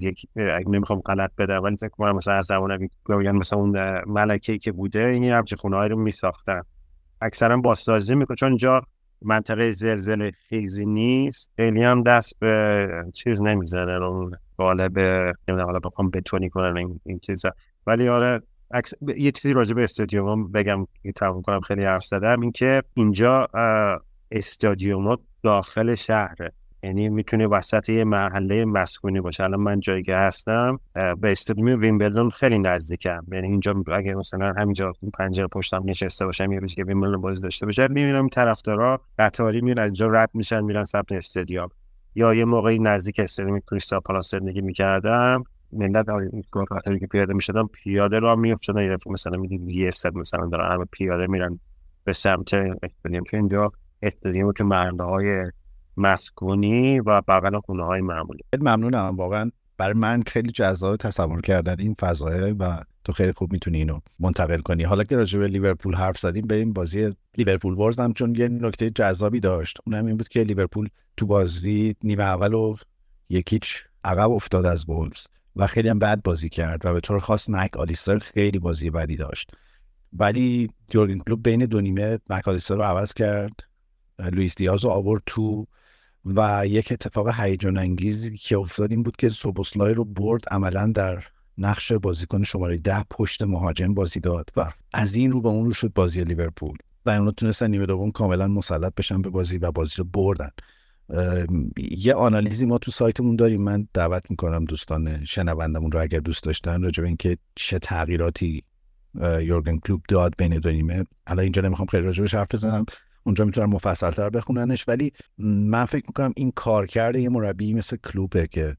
نمی‌خوام غلط بدم ولی فکر کنم مثلا از زمان ویکتوریان مثلا اون ملکه که بوده این همچه خونه رو میساختن. اکثرا بازسازی می‌کنن. چون اینجا منطقه زلزله خیزی نیست. خیلی هم دست به چیز نمی‌زنه. اون قالب نمی‌دونم حالا بخوام بتونی کنن این, این چیزا. ولی آره یه چیزی راجع به استادیوم بگم که تموم کنم خیلی حرف زدم. این که اینجا استادیوم داخل شهره. یعنی می‌تونه وسط یه محله مسکونی باشه. الان من جایی که هستم به استادیوم ویمبلدون خیلی نزدیکم. یعنی اینجا اگه مثلا همینجا پنجره پشتم نشسته باشم یه که ویمبلدون بازی داشته باشه می‌بینم طرفدارا قطاری میرن از اینجا رد میشن میرن سمت استادیوم یا یه موقعی نزدیک استادیوم کریستال پالاس زندگی می‌کردم. ملت قطاری که پیاده می‌شدم پیاده رو میافتادن یه مثلا می‌دید یه استاد مثلا دارن همه پیاده میرن به سمت استادیوم که اینجا استادیوم که مرده های مسکونی و بغل خونه های معمولی
ممنونم. واقعا برای من خیلی جذاب تصور کردن این فضایه و تو خیلی خوب می‌تونی اینو منتقل کنی. حالا که راجع به لیورپول حرف زدیم بریم بازی لیورپول وولز هم چون یه نکته جذابی داشت. اونم این بود که لیورپول تو بازی نیمه اول یک هیچ عقب افتاد از وولز و خیلی هم بد بازی کرد و به طور خاص مک آلیستر خیلی بازی بدی داشت. ولی یورگن کلوپ بین دو نیمه مک آلیستر رو عوض کرد. لوئیس دیاز رو آورد تو و یک اتفاق هیجان انگیزی که افتاد این بود که سوبوسلای رو برد عملا در نقش بازیکن شماره ده پشت مهاجم بازی داد و از این رو به اون رو شد بازی لیورپول. و اونا تونستن نیمه دوم کاملا مسلط بشن به بازی و بازی رو بردن. یه آنالیزی ما تو سایتمون داریم. من دعوت می‌کنم دوستان شنوندمون رو اگر دوست داشتن راجع به اینکه چه تغییراتی یورگن کلوب داد بین دو نیمه. الان اینجا نمی‌خوام خیلی راجع حرف بزنم. اونجا می‌تونن مفصل تر بخوننش. ولی من فکر می‌کنم این کار کرده یه مربی مثل کلوبه که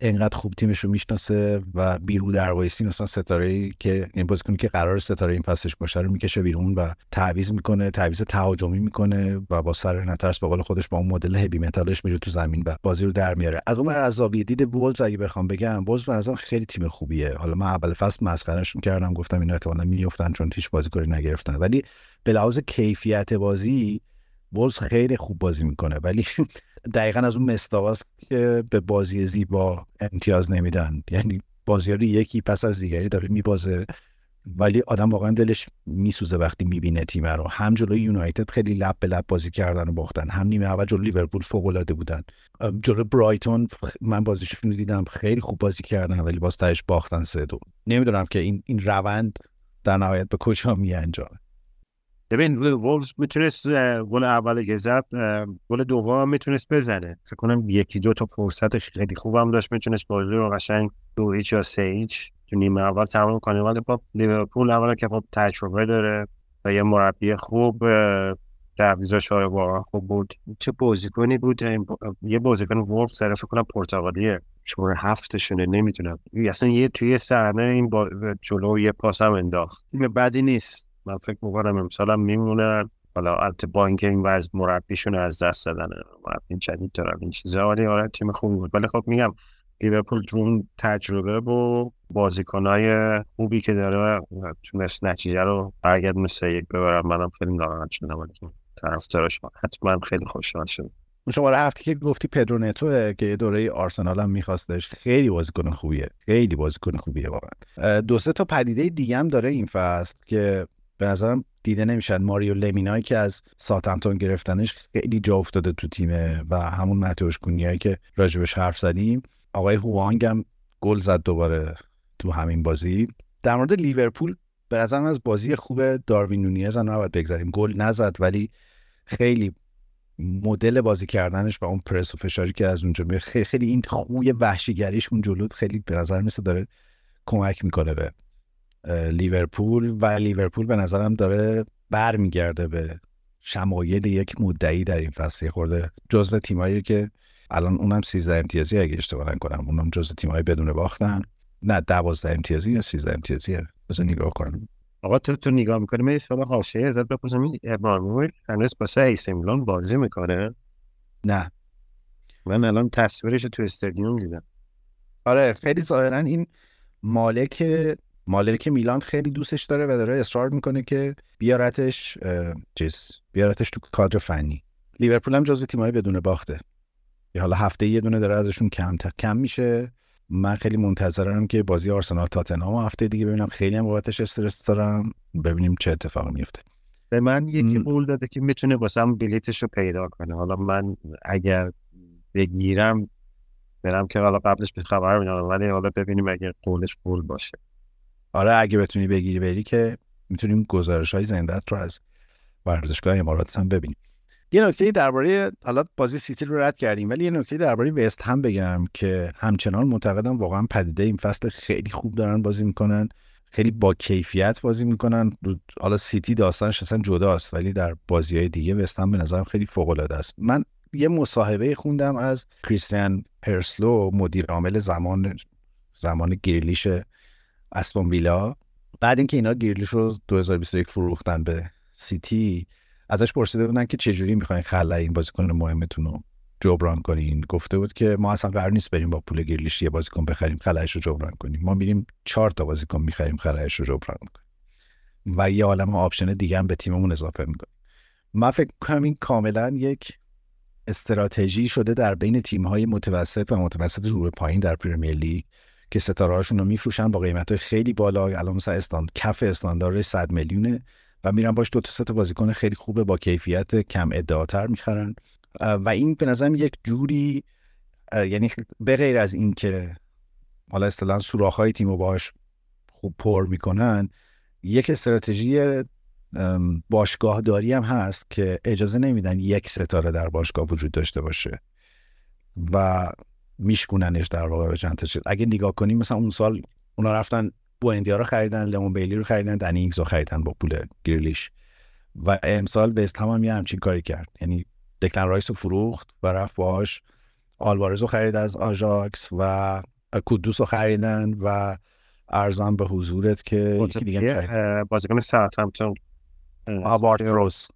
انقدر خوب تیمش رو می‌شناسه و بی رودروایسی مثلا ستاره که این بازیکنی که قرار ستاره این فصلش باشه رو می‌کشه بیرون و تعویض می‌کنه تعویض تهاجمی می‌کنه و با سر نترس به قول خودش با اون مدل heavy metal ش میره تو زمین و بازی رو در میاره. از اون از زاویه دید وولز اگه بخوام بگم وولز به خیلی تیم خوبیه. حالا من اول فصل مسخرهشون کردم گفتم اینا احتمالاً میافتن چون هیچ بازیکنی نگرفتن. ولی به لحاظ کیفیت بازی وولز خیلی خوب بازی می‌کنه. ولی دقیقا از اون مستاواست که به بازی زیبا امتیاز نمیدن. یعنی بازی رو یکی پس از دیگری داره میبازه. ولی آدم واقعا دلش میسوزه وقتی می‌بینه تیم رو. هم جلوی یونایتد خیلی لب به لب بازی کردن و باختن. هم نیمه اول جلوی لیورپول فوق العاده بودن جلوی برایتون من بازیشون دیدم. خیلی خوب بازی کردن ولی باز تهش باختن سه دو. نمی‌دونم که این این روند در نهایت به کجا می انجامه
ببین وولز می‌تونست گل اولی که زد گل دوم می‌تونست بزنه. فکر کنم یکی دو تا فرصتش خیلی خوبم داشت می‌تونست بازی رو قشنگ دو هیچ یا سه هیچ تو نیمه اول تمام کنه. ولی خب لیورپول اولا که خب تجربه داره و یه مربی خوب تعویضاش های واقعا خوب بود. چه بازیکنی بود؟ یه بازیکن وولف سر فکر کنم پرتغالیه. شماره هفتشونه نمی‌تونم اصلا یه توی صحنه این با جلو یه پاسم انداخت. بدی نیست. من فکر می‌کنم امسال هم میمونن حالا البته با اینکه این وضع مربیشون از دست دادن. مربی جدید دارن. این چیزا. ولی آره تیم خوبی بود. ولی خب میگم لیورپول جون تجربه و بازیکنای خوبی که داره تونست نتیجه رو برگرد مثل یک ببرم. منم خیلی ناراحت شدم. ولی طرفدارش حتما خیلی خوشحال شدم.
شماره هفته که گفتی پدرو نتو که دوره آرسنال هم میخواستش. خیلی بازیکن خوبیه. خیلی بازیکن خوبیه واقعا. دو سه تا پدیده دیگه هم داره این فصل که به نظرم دیده نمیشن. ماریو لمینایی که از ساتمتون گرفتنش خیلی جا افتاده تو تیمه و همون متوش کونیایی که راجبش حرف زدیم. آقای هوانگ هم گل زد دوباره تو همین بازی. در مورد لیورپول به نظرم از بازی خوب داروین نونیز هم نباید بگذاریم. گل نزد ولی خیلی مدل بازی کردنش و اون پرس و فشاری که از اونجا میاد خیلی, این خوی وحشیگریش اون جلو خیلی به نظر مثل داره کمک می‌کنه به لیورپول و لیورپول به نظرم داره برمیگرده به شمایل یک مدعی در این فصل. خورده جزو تیمایی که الان اونم 13 امتیازی اگه اشتباه نکنم. اونم جزو تیمایی بدون باختن. نه 12 امتیازی یا 13 امتیازیه بذار نگاه کنم.
آقا تو تو نگاه می‌کنی؟ یه سوال حاشیه ازت بپرسم. این ابراهیموویچ هنوز واسه آث میلان بازی می‌کنه؟
نه.
من الان تصویرش تو استادیوم دیدم.
آره خیلی ظاهرا این مالک مالک میلان خیلی دوستش داره و داره اصرار می‌کنه که بیارتش چیز بیارتش تو کادر فنی. لیورپول هم جزو تیمایی بدون باخته. یا حالا هفته یه دونه داره ازشون کم تا کم میشه. من خیلی منتظرم که بازی آرسنال تاتنهام هفته دیگه ببینم خیلی هم بابتش استرس دارم. ببینیم چه اتفاقی میفته
به من یکی قول داده که می‌تونه واسم بلیتش رو پیدا کنه. حالا من اگر بگیرم برم که حالا قبلش به خبر میدم ولی حالا ببینیم اگر قولش قول باشه.
آره اگه بتونی بگیری بری که می‌تونیم گزارش های زندت رو از ورزشگاه امارات هم ببینیم. یه نکته درباره حالا بازی سیتی رو رد کردیم ولی یه نکته درباره وست هم بگم که همچنان معتقدم واقعا پدیده این فصل خیلی خوب دارن بازی می‌کنن خیلی با کیفیت بازی می‌کنن. حالا سیتی داستانش اصلا جداست ولی در بازی های دیگه وست هم به نظرم خیلی فوق العاده است. من یه مصاحبه خوندم از کریستیان پرسلو مدیر عامل زمان زمان گریلیش استون ویلا. بعد اینکه اینا گریلیش رو 2021 فروختن به سیتی ازش پرسیده بودن که چجوری می‌خواین خلای این بازیکن مهمتون رو جبران کنین. گفته بود که ما اصلا قرار نیست بریم با پول گریلیش یه بازیکن بخریم خلایش رو جبران کنیم. ما میریم چهار تا بازیکن می‌خریم خلایش رو جبران کنیم. و یه عالم option دیگه هم به تیممون اضافه می‌کنیم. من فکر کنم این کاملا یک استراتژی شده در بین تیم های متوسط و متوسط رو پایین در پرمیر لیگ. که ستاره هاشون رو میفروشن با قیمت های خیلی بالا. الان مثلا استاند کف استاندارد 100 میلیونه و میرن باش دو تا سه بازیکن خیلی خوبه با کیفیت کم ادعاتر می‌خرن. و این به نظرم یک جوری یعنی به غیر از این که حالا اصطلاحا سوراخ‌های تیم رو باش خوب پر می‌کنن یک استراتژی باشگاه داری هم هست که اجازه نمیدن یک ستاره در باشگاه وجود داشته باشه. و میشکوننش در واقع به چند تا اگه نگاه کنیم مثلا اون سال اونا رفتن بوئندیا رو خریدن لمون بیلی رو خریدن دنی اینگز رو خریدن با پول گریلیش. و امسال وست هم, هم یه همچین کاری کرد. یعنی دکلن رایس رو فروخت و رفت باهاش. آلوارز رو خرید از آژاکس و کودوس رو خریدن و عرضم به حضورت که دیگه
بازیکن ساوثهمپتون
وارد پروس.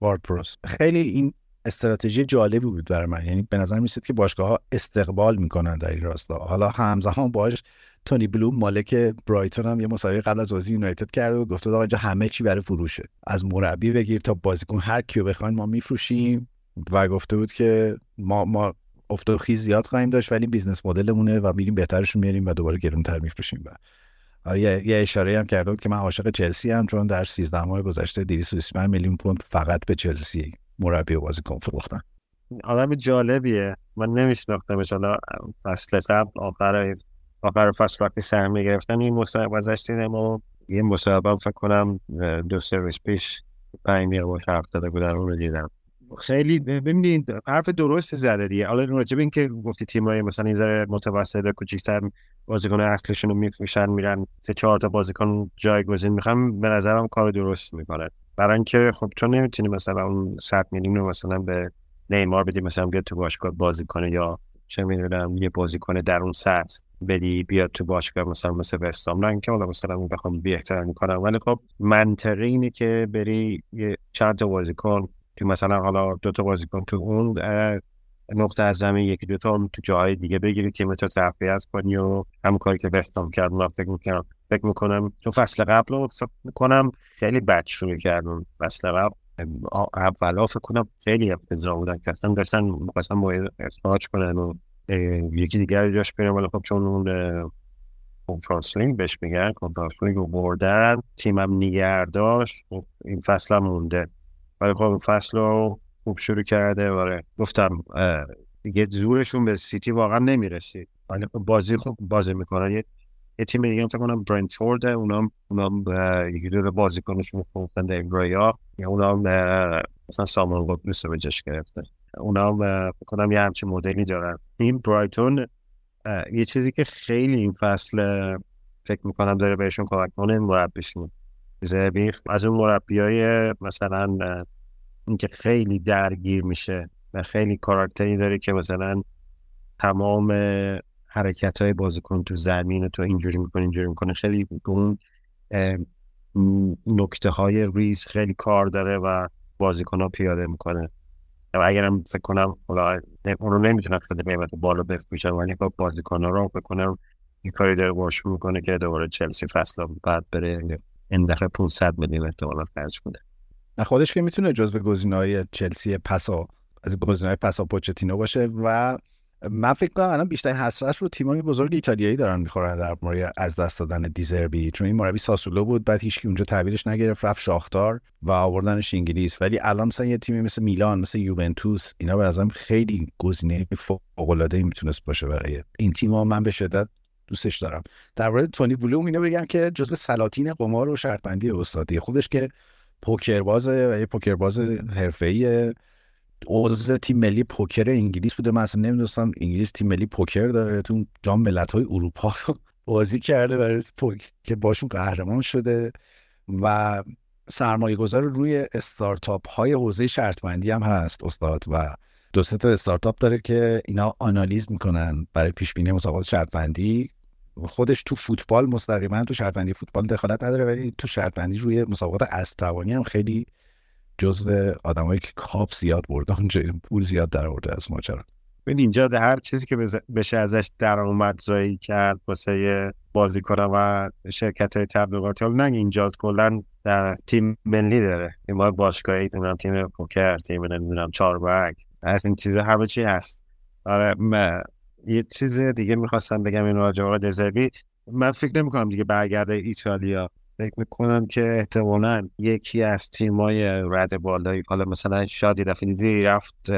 وارد پروس. خیلی این استراتژی جالبی بود برای من. یعنی به نظر می‌رسید که باشگاه ها استقبال می‌کنن در این راستا. حالا همزمان باش تونی بلوم مالک برایتون هم یه مصاحبه قبل از بازی یونایتد کرد و گفته آقا اینجا همه چی برای فروشه. از مربی بگیر تا بازیکن هر کیو بخواین ما میفروشیم. و گفته بود که ما ما افت خیز زیاد خواهیم داشت ولی business model مونه و میریم بهترش میاریم و دوباره گرونتر میفروشیم. و یه, یه اشاره هم کرده که من عاشق چلسی هم چون در 13 ماه گذشته 225 میلیون پوند فقط به چلسی مربی و بازیکن فروختن.
آدم جالبیه. من نمیشناختمش. حالا فصل قبل آخر آخر فصل وقتی سهم گرفتن این مصاحبه ازش دیدم و یه مصاحبه فکر کنم دو سرویس پیش پنج دقیقه باش حرف داده بودن اون رو دیدم. خیلی ببینید حرف درست زده دیگه. حالا راجب این که گفتی تیمای مثلا این ذره متوسط کوچیک‌تر بازیکن اصلشون رو میفروشن میرن سه چهار تا بازیکن جایگزین می‌خوام به نظرم کار درست می‌کنه. برای اینکه خب چون نمی‌تونی مثلا اون 100 میلیون رو مثلا به نیمار بدی مثلا بیاد تو باشگاه بازی کنه یا چه می‌دونم یه بازیکن در اون سطح بدی بیاد تو باشگاه مثلا مثل وستام نه که حالا مثلا اون بخوام بی کنم ولی خب منطقی اینه که بری یه چند تا بازیکن که مثلا حالا دو تا بازیکن تو اون نقطه از زمین یکی دو تا تو جاهای دیگه بگیری تیم تو تقویت کنی و همون کاری که وستام کرد من فکر می‌کنم فکر می‌کنم تو فصل قبل رو فکر می‌کنم خیلی بد شروع کردن فصل قبل اولا فکر کنم خیلی افتضاح بودن که اصلا داشتن مثلا اخراج کنن و یکی دیگر جاش بریم ولی خب چون اون Conference League بهش میگن Conference League رو بردن تیمم نگر داشت خب این فصل هم مونده. ولی خب این فصل رو خوب شروع کرده. ولی گفتم دیگه زورشون به سیتی واقعا نمی‌رسید ولی خب بازی خوب بازی می‌کنن. یه یه تیم دیگه فکر کنم برنتفورد اونام اونام یکی دو بازیکنشون فروختن در یا اونام مثلا سامان قدوس به جاش گرفته. اونام کنم یه همچین مدلی دارن. این برایتون یه چیزی که خیلی این فصل فکر می‌کنم داره بهشون کمک کنه مربیشون. زبی از اون مربی مثلا اینکه خیلی درگیر میشه و خیلی کاراکتری داره که مثلا تمام حرکت های بازیکن تو زمین تو اینجوری می‌کنه اینجوری می‌کنه. خیلی اون نکته های ریز خیلی کار داره و بازیکن ها پیاده می‌کنه. و اگرم فکر کنم حالا اون رو نمی‌تونن خیلی قیمت بالا بفروشن ولی با بازیکن ها رو بکنم این کاری داره باشون می‌کنه که دوباره چلسی فصل بعد بره این دفعه 500 میلیون احتمالا خرج کنه.
نه خودش که می‌تونه جزو گزینه‌های چلسی پسا از گزینه‌های پسا پوچتینو باشه و من فکر کنم الان بیشتر حسرت رو تیمای بزرگ ایتالیایی دارن می‌خورن در مورد از دست دادن دیزربی چون این مربی ساسولو بود بعد هیچکی اونجا تعبیرش نگرفت رفت شاختار و آوردنش انگلیس. ولی الان مثلا یه تیمی مثل میلان مثل یوونتوس اینا به نظرم خیلی گزینه فوق العاده می‌تونست باشه برای این تیم‌ها. من به شدت دوستش دارم. در مورد تونی بلوم اینو بگم که جزو سلاطین قمار و شرطبندی استادی خودش که پوکربازه و یه پوکرباز حرفه‌ایه عضو تیم ملی پوکر انگلیس بوده. من اصلا نمی‌دونستم انگلیس تیم ملی پوکر داره. تو جام ملت‌های اروپا رو بازی کرده برای که باشون قهرمان شده و سرمایه گذار روی استارتاپ های حوزه شرطبندی هم هست استاد و دو سه تا استارتاپ داره که اینا آنالیز می‌کنن برای پیش بینی مسابقات شرطبندی. خودش تو فوتبال مستقیما تو شرطبندی فوتبال دخالت نداره ولی تو شرطبندی روی مسابقات اسطوانی هم خیلی جزو آدمایی که کاپ زیاد برده اونجا پول زیاد در آورده از ماجرا.
ببین اینجا در هر چیزی که بشه ازش درآمد زایی کرد واسه بازیکن و شرکت های تبلیغاتی حالا نه اینجا کلا در تیم ملی داره. ما باشگاهی نمی‌دونم تیم پوکر تیم نمی‌دونم چاربک از این چیزا همه چی هست. آره یه چیز دیگه می‌خواستم بگم این راجع دزربی من فکر نمی کنم دیگه برگرده ایتالیا. فکر می‌کنم که احتمالا یکی از تیمای رد بالایی حالا مثلا شادی دفعه دیدی رفت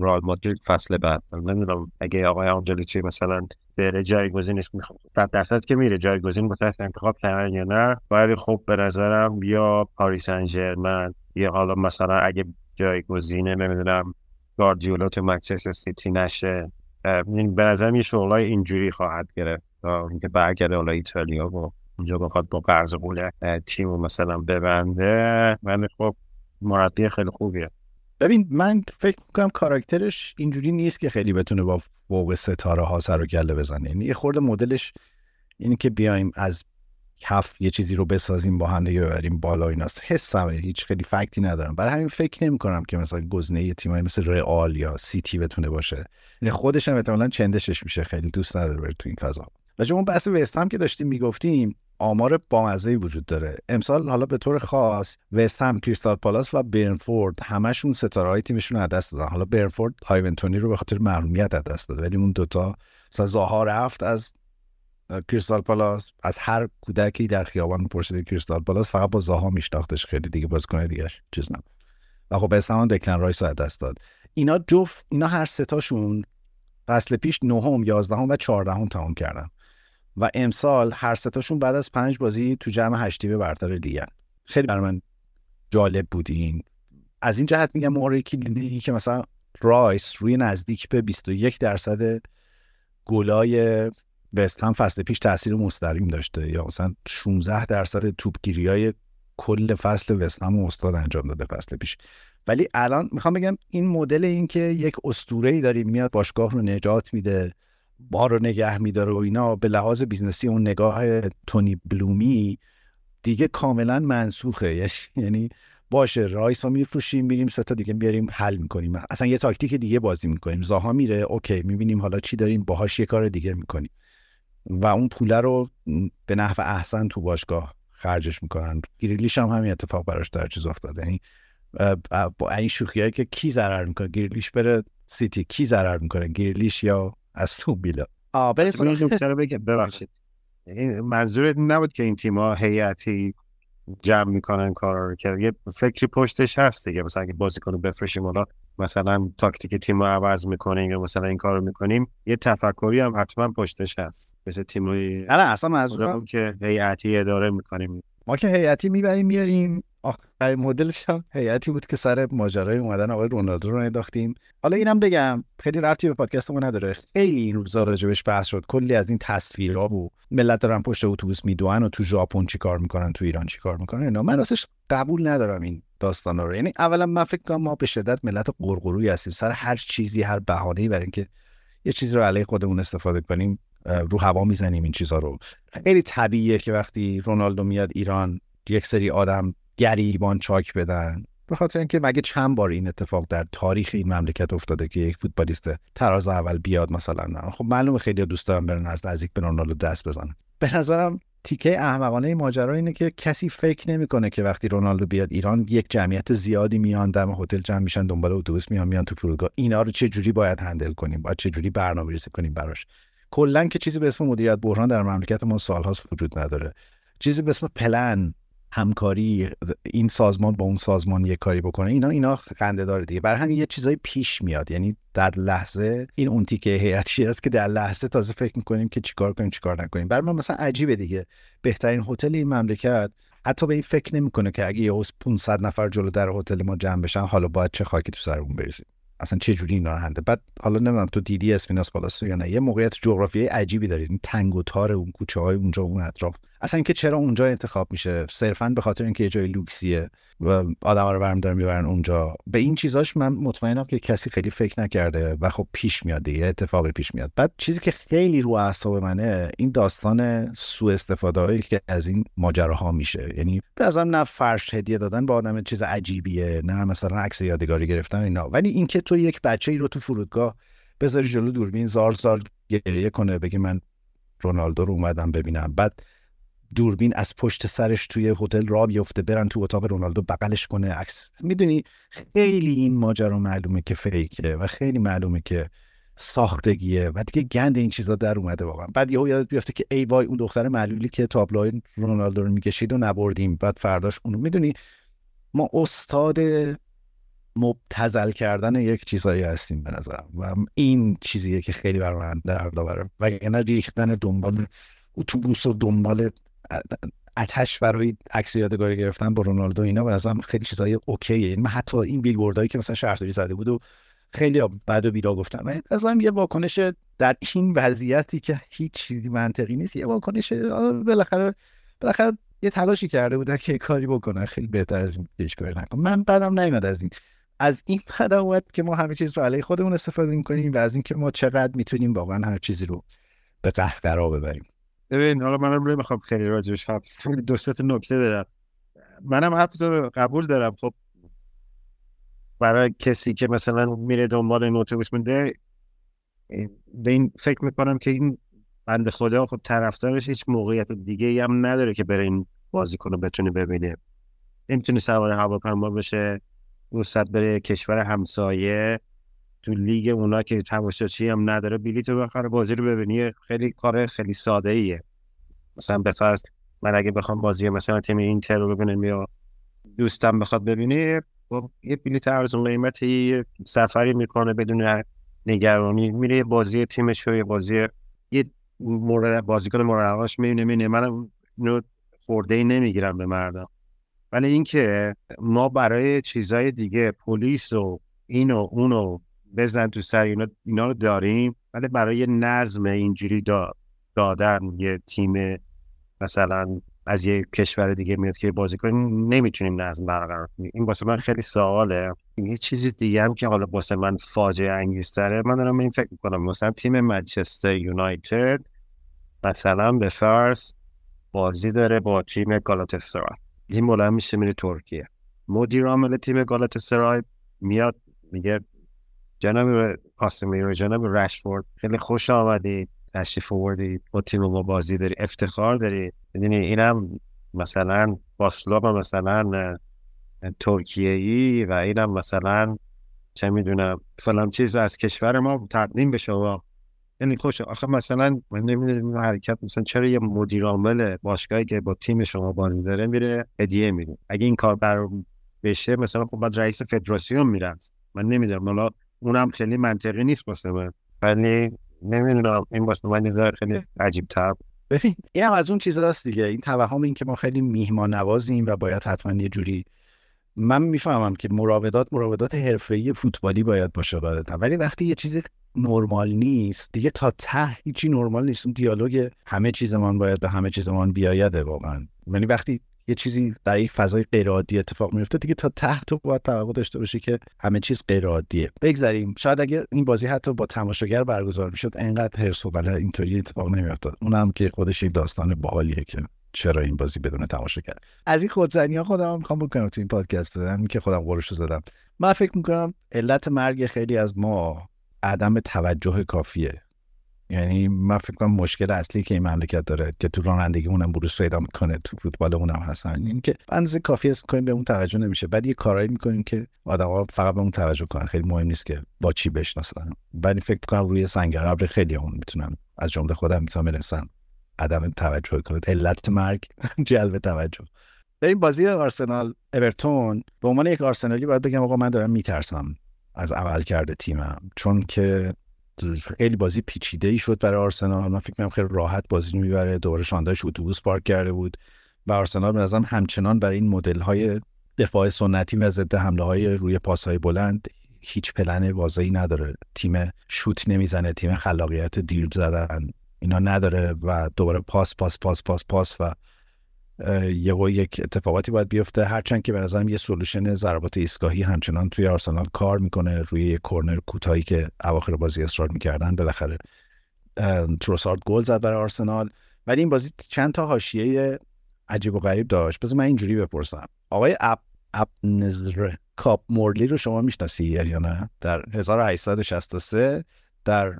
رال مادرید فصل بعد. نمی‌دونم اگه آقای آنجلیچی مثلا بره جایگزینش می‌خواد صد درصد که میره جایگزین با انتخاب کردن یا نه. ولی خب به نظرم یا پاریس سن یا حالا مثلا اگه جایگزینه نمی‌دونم گاردیولا تو منچستر سیتی نشه. به نظرم یه شغلای اینجوری خواهد گرفت. تا اینکه برگرده حالا ایتالیا و اونجا بخواد با قرض قول تیم مثلا ببنده. ولی خب مربی خیلی خوبیه.
ببین من فکر می‌کنم کاراکترش اینجوری نیست که خیلی بتونه با فوق ستاره ها سر و گله بزنه. یعنی یه خورده مدلش اینه که بیایم از کف یه چیزی رو بسازیم با هم دیگه ببریم بالا ایناست حسمه هیچ خیلی فکتی ندارم. برای همین فکر نمی کنم که مثلا گزینه تیمایی مثل رئال یا سیتی بتونه باشه. یعنی خودش هم احتمالاً چندشش میشه. خیلی دوست نداره بره تو این فضا. و اون بحث وست هم که داشتیم می‌گفتیم آمار بامزه وجود داره. امسال حالا به طور خاص وست هم کریستال پالاس و برنفورد همشون ستاره های تیمشون از دست دادن. حالا برنفورد هایونتونی رو به خاطر محرومیت از دست داده ولی اون دوتا مثلا زاها رفت از کریستال پالاس از هر کودکی در خیابان پرسید کریستال پالاس فقط با زاها میشناختش. خیلی دیگه کنه دیگه چیز نه و خب هم دکلن رایس از دست داد. اینا جفت اینا هر ستاشون فصل پیش نهم یازدهم و چهاردهم تمام کردن. و امسال هر ستاشون بعد از پنج بازی تو جمع هشتی به برتر لیگن خیلی بر من جالب بودین از این جهت میگم کلیدی که مثلا رایس روی نزدیک به 21 درصد گلای وست هم فصل پیش تاثیر مستقیم داشته. یا مثلا 16 درصد توپگیری های کل فصل وست هم استاد انجام داده فصل پیش. ولی الان می‌خوام بگم این مدل این که یک اسطوره ای داریم میاد باشگاه رو نجات میده ما رو نگه میداره و اینا به لحاظ business ی اون نگاه تونی بلومی دیگه کاملا منسوخه. یعنی باشه رایس رو میفروشیم میریم سه تا دیگه بیاریم حل می‌کنیم. اصلا یه تاکتیک دیگه بازی می‌کنیم. زاها میره okay می‌بینیم حالا چی داریم باهاش یه کار دیگه می‌کنیم. و اون پوله رو به نحو احسن تو باشگاه خرجش می‌کنن. گریلیش هم همین اتفاق براش در چیز افتاده. یعنی با این شوخی که کی ضرر می‌کنه؟ گریلیش بره سیتی کی ضرر می‌کنه؟ گریلیش یا از تو ویلا
آ ببخشید. یعنی منظورت نبود که این تیم‌ها هیئتی جمع می‌کنن کارا رو که یه فکری پشتش هست دیگه. مثلا اگه بازیکن رو بفرشیم حالا مثلا تاکتیک تیم رو عوض می‌کنیم یا مثلا این کار رو می‌کنیم یه تفکری هم حتما پشتش هست. مثل تیمای
نه اصلا منظورم
که هیئتی اداره می‌کنیم.
ما که هیئتی می‌بریم میاریم. آخرین مدلش هم هیئتی بود که سر ماجرای اومدن آقای رونالدو رو انداختیم. حالا اینم بگم خیلی رفتی به پادکست ما نداره. خیلی این روزا راجبش بحث شد. کلی از این تصویرها بود ملت دارن پشت اتوبوس میدوئن و تو ژاپن چیکار می‌کنن تو ایران چیکار می‌کنن من راستش قبول ندارم این داستان رو. یعنی اولا من فکر کنم ما به شدت ملت قرقرویی هستیم. سر هر چیزی هر بهانه‌ای برای اینکه یه چیزی رو علیه خودمون استفاده کنیم رو هوا می‌زنیم این چیزها رو. خیلی طبیعیه که وقتی رونالدو میاد ایران یک سری آدم گریبان چاک بدن. به خاطر اینکه مگه چند بار این اتفاق در تاریخ این مملکت افتاده که یک فوتبالیست تراز اول بیاد مثلا. خب معلومه خیلی دوست دارم برن از نزدیک به رونالدو دست بزنن. به نظرم تیکه احمقانه ماجرا اینه که کسی فکر نمی‌کنه که وقتی رونالدو بیاد ایران یک جمعیت زیادی میان دم هتل جمع میشن دنبال اتوبوس میان میان تو فرودگاه. اینا رو چه جوری باید هندل کنیم؟ باید چه جوری برنامه‌ریزی کنیم براش؟ کلا که چیزی به اسم مدیریت بحران در مملکت ما سالهاست وجود نداره. چیزی به اسم پلن. همکاری این سازمان با اون سازمان یه کاری بکنه اینا اینا خنده داره دیگه. برای همین یه چیزایی پیش میاد. یعنی در لحظه این اون تیکه هیئتی است که در لحظه تازه فکر می‌کنیم که چیکار کنیم چیکار نکنیم. برای من مثلا عجیبه دیگه. بهترین هتل این مملکت حتی به این فکر نمی‌کنه که اگه یه 500 نفر جلو در هتل ما جمع بشن حالا باید چه خاکی تو سرمون بریزیم. اصلا چه جوری اینا هنده؟ بعد حالا نمی‌دونم تو دیدی اسمیناس پالاس یا نه یه موقعیت جغرافیایی عجیبی دارید. تنگ و تار اون کوچه های اونجا اون اطراف. اصلا اینکه چرا اونجا انتخاب میشه صرفا به خاطر اینکه یه جای لوکسیه و آدم رو دارن می‌برن اونجا. به این چیزاش من مطمئنم که کسی خیلی فکر نکرده و خب پیش میاد دیگه اتفاقی پیش میاد. بعد چیزی که خیلی رو اعصاب منه این داستان سوء استفاده هایی که از این ماجراها میشه. یعنی به نظرم نه فرش هدیه دادن با آدم چیز عجیبیه نه مثلا عکس یادگاری گرفتن اینا. ولی اینکه تو یک بچه ای رو تو فرودگاه بذاری جلو دوربین زار زار گریه کنه بگی من رونالدو رو اومدم ببینم. بعد دوربین از پشت سرش توی هتل را بیفته برن تو اتاق رونالدو بغلش کنه. عکس. می‌دونی خیلی این ماجرا معلومه که فیکه و خیلی معلومه که ساختگیه و دیگه گند این چیزا در اومده واقعا. بعد یهو یادت بیفته که ای وای اون دختر معلولی که تابلوهای رونالدو رو می‌کشید و نبردیم. بعد فرداش اونو می‌دونی ما استاد مبتزل کردن یک چیزایی هستیم به نظرم و این چیزیه که خیلی برای من درد و ریختن دنبال اتوبوس و دنبال اتش برای عکس یادگاری گرفتن با رونالدو اینا به نظرم خیلی چیزای اوکیه. یعنی من حتی این بیلبوردهایی که مثلا شهرداری زده بود و خیلی بعد و بیرا گفتم من ازم یه واکنش در این وضعیتی که هیچ چیزی منطقی نیست یه واکنش بالاخره بالاخره یه تلاشی کرده بودن که کاری بکنن. خیلی بهتر از این پیش کاری نکن من بعدم نیومد از این. از این اومد که ما همه چیز رو علیه خودمون استفاده می‌کنیم و از اینکه ما چقدر می‌تونیم واقعا هر چیزی رو به قهقرا ببریم.
ببین حالا منم نمی‌خوام خیلی راجبش حرف دو تا نکته دارم. منم حرف قبول دارم. خب برای کسی که مثلا میره دنبال این اتوبوس مونده به این فکر می‌کنم که این بند خدا خب طرفدارش هیچ موقعیت دیگه ای هم نداره که بره این بازیکن رو بتونه ببینه. نمی‌تونه سوار هواپیما بشه وسط بره کشور همسایه. تو لیگ اونا که تماشاچی هم نداره بلیط رو بخره بازی رو ببینی. خیلی کار خیلی ساده ایه مثلا به فرض من اگه بخوام بازی مثلا تیم اینتر رو ببینم یا دوستم بخواد ببینه با یه بلیط ارزون قیمتی سفری می‌کنه بدون نگرانی. میره بازی تیمش رو بازی یه مورد بازیکن مورد علاقه‌اش می‌بینه می‌بینه. من اینو خورده نمی‌گیرم به مردم. ولی اینکه ما برای چیزهای دیگه پلیس و اینو اونو بزن تو سر اینا, اینا رو داریم. ولی برای نظم اینجوری دادن یه تیم مثلا از یه کشور دیگه میاد که بازی کنیم نمی‌تونیم نظم برقرار کنیم. این واسه من خیلی سواله. یه چیزی دیگه هم که حالا واسه من فاجعه انگیزتره. من دارم این فکر می‌کنم. مثلا تیم منچستر یونایتد مثلا به فرض بازی داره با تیم گالاتاسرای. این بلند میشه میره ترکیه. مدیر عامل تیم گالاتاسرای میاد میگه جناب کاسمیرو جناب رشفورد خیلی خوش آمدید تشریف آوردی با تیم ما بازی داری افتخار داری. می‌دونی اینم مثلا باسلوب مثلا ترکیه ای و اینم مثلا چه می‌دونم فلان چیز از کشور ما تقدیم به شما. یعنی خوش آخه مثلا من نمی‌دونم حرکت مثلا چرا یه مدیر عامل باشگاهی که با تیم شما بازی داره میره هدیه میده؟ اگه این کار بر بشه مثلا خب بعد رئیس فدراسیون میرن من نمی‌دونم حالا اونم خیلی منطقی نیست واسه من. ولی نمی‌دونم این واسه من خیلی عجیب تر
ببین این هم از اون چیزاست دیگه. این توهم این که ما خیلی میهمان نوازیم و باید حتما یه جوری من می‌فهمم که مراودات مراودات حرفه‌ای فوتبالی باید باشه قاعدتا. ولی وقتی یه چیزی نرمال نیست دیگه تا ته هیچی نرمال نیست. اون دیالوگ همه چیزمان باید به همه چیزمان بیایده واقعا. یعنی وقتی یه چیزی در یک فضای غیر عادی اتفاق میفته دیگه تا ته تو باید توقع داشته باشی که همه چیز غیر عادیه بگذریم. شاید اگه این بازی حتی با تماشاگر برگزار می‌شد انقدر هرس و بله اینطوری اتفاق نمیافتاد. اونم که خودش یک داستان باحالیه که چرا این بازی بدون تماشاگر از این خودزنی ها خودم می‌خوام بکنم تو این پادکست. همین که خودم قرشو زدم. من فکر می‌کنم علت مرگ خیلی از ما عدم توجه کافیه. یعنی من فکر کنم مشکل اصلی که این مملکت داره که تو رانندگی اونم بروز پیدا می‌کنه تو فوتبال اونم هستن این که اندازه کافی است می‌کنیم به اون توجه نمیشه. بعد یه کارایی می‌کنیم که آدما فقط به اون توجه کنن. خیلی مهم نیست که با چی بشناسن. ولی فکر کنم روی سنگ قبر خیلی اون می‌تونن از جمله خودم می‌تونم برسن عدم توجه کنید. علت مرگ جلب توجه. در این بازی آرسنال اورتون. به عنوان یک آرسنالی باید بگم آقا من دارم میترسم از عمل کرده تیمم. چون که خیلی بازی پیچیده ای شد برای آرسنال. من فکر می‌کنم خیلی راحت بازی می‌بره. دوباره شانداش اتوبوس پارک کرده بود و آرسنال به نظرم همچنان برای این مدل های دفاع سنتی و ضد حمله های روی پاس های بلند هیچ پلن واضحی نداره. تیم شوت نمی‌زنه تیم خلاقیت دیر زدن اینا نداره و دوباره پاس پاس پاس پاس پاس و یه یک اتفاقاتی باید بیفته. هرچند که به نظرم یه solution ضربات ایستگاهی همچنان توی آرسنال کار می‌کنه. روی یه کورنر کوتاهی که اواخر بازی اصرار می‌کردن بالاخره تروسارد گل زد برای آرسنال. ولی این بازی چند تا حاشیه عجیب و غریب داشت. بذار من اینجوری بپرسم. آقای اب ابنزر کاب مورلی رو شما می‌شناسی یا نه؟ در 1863 در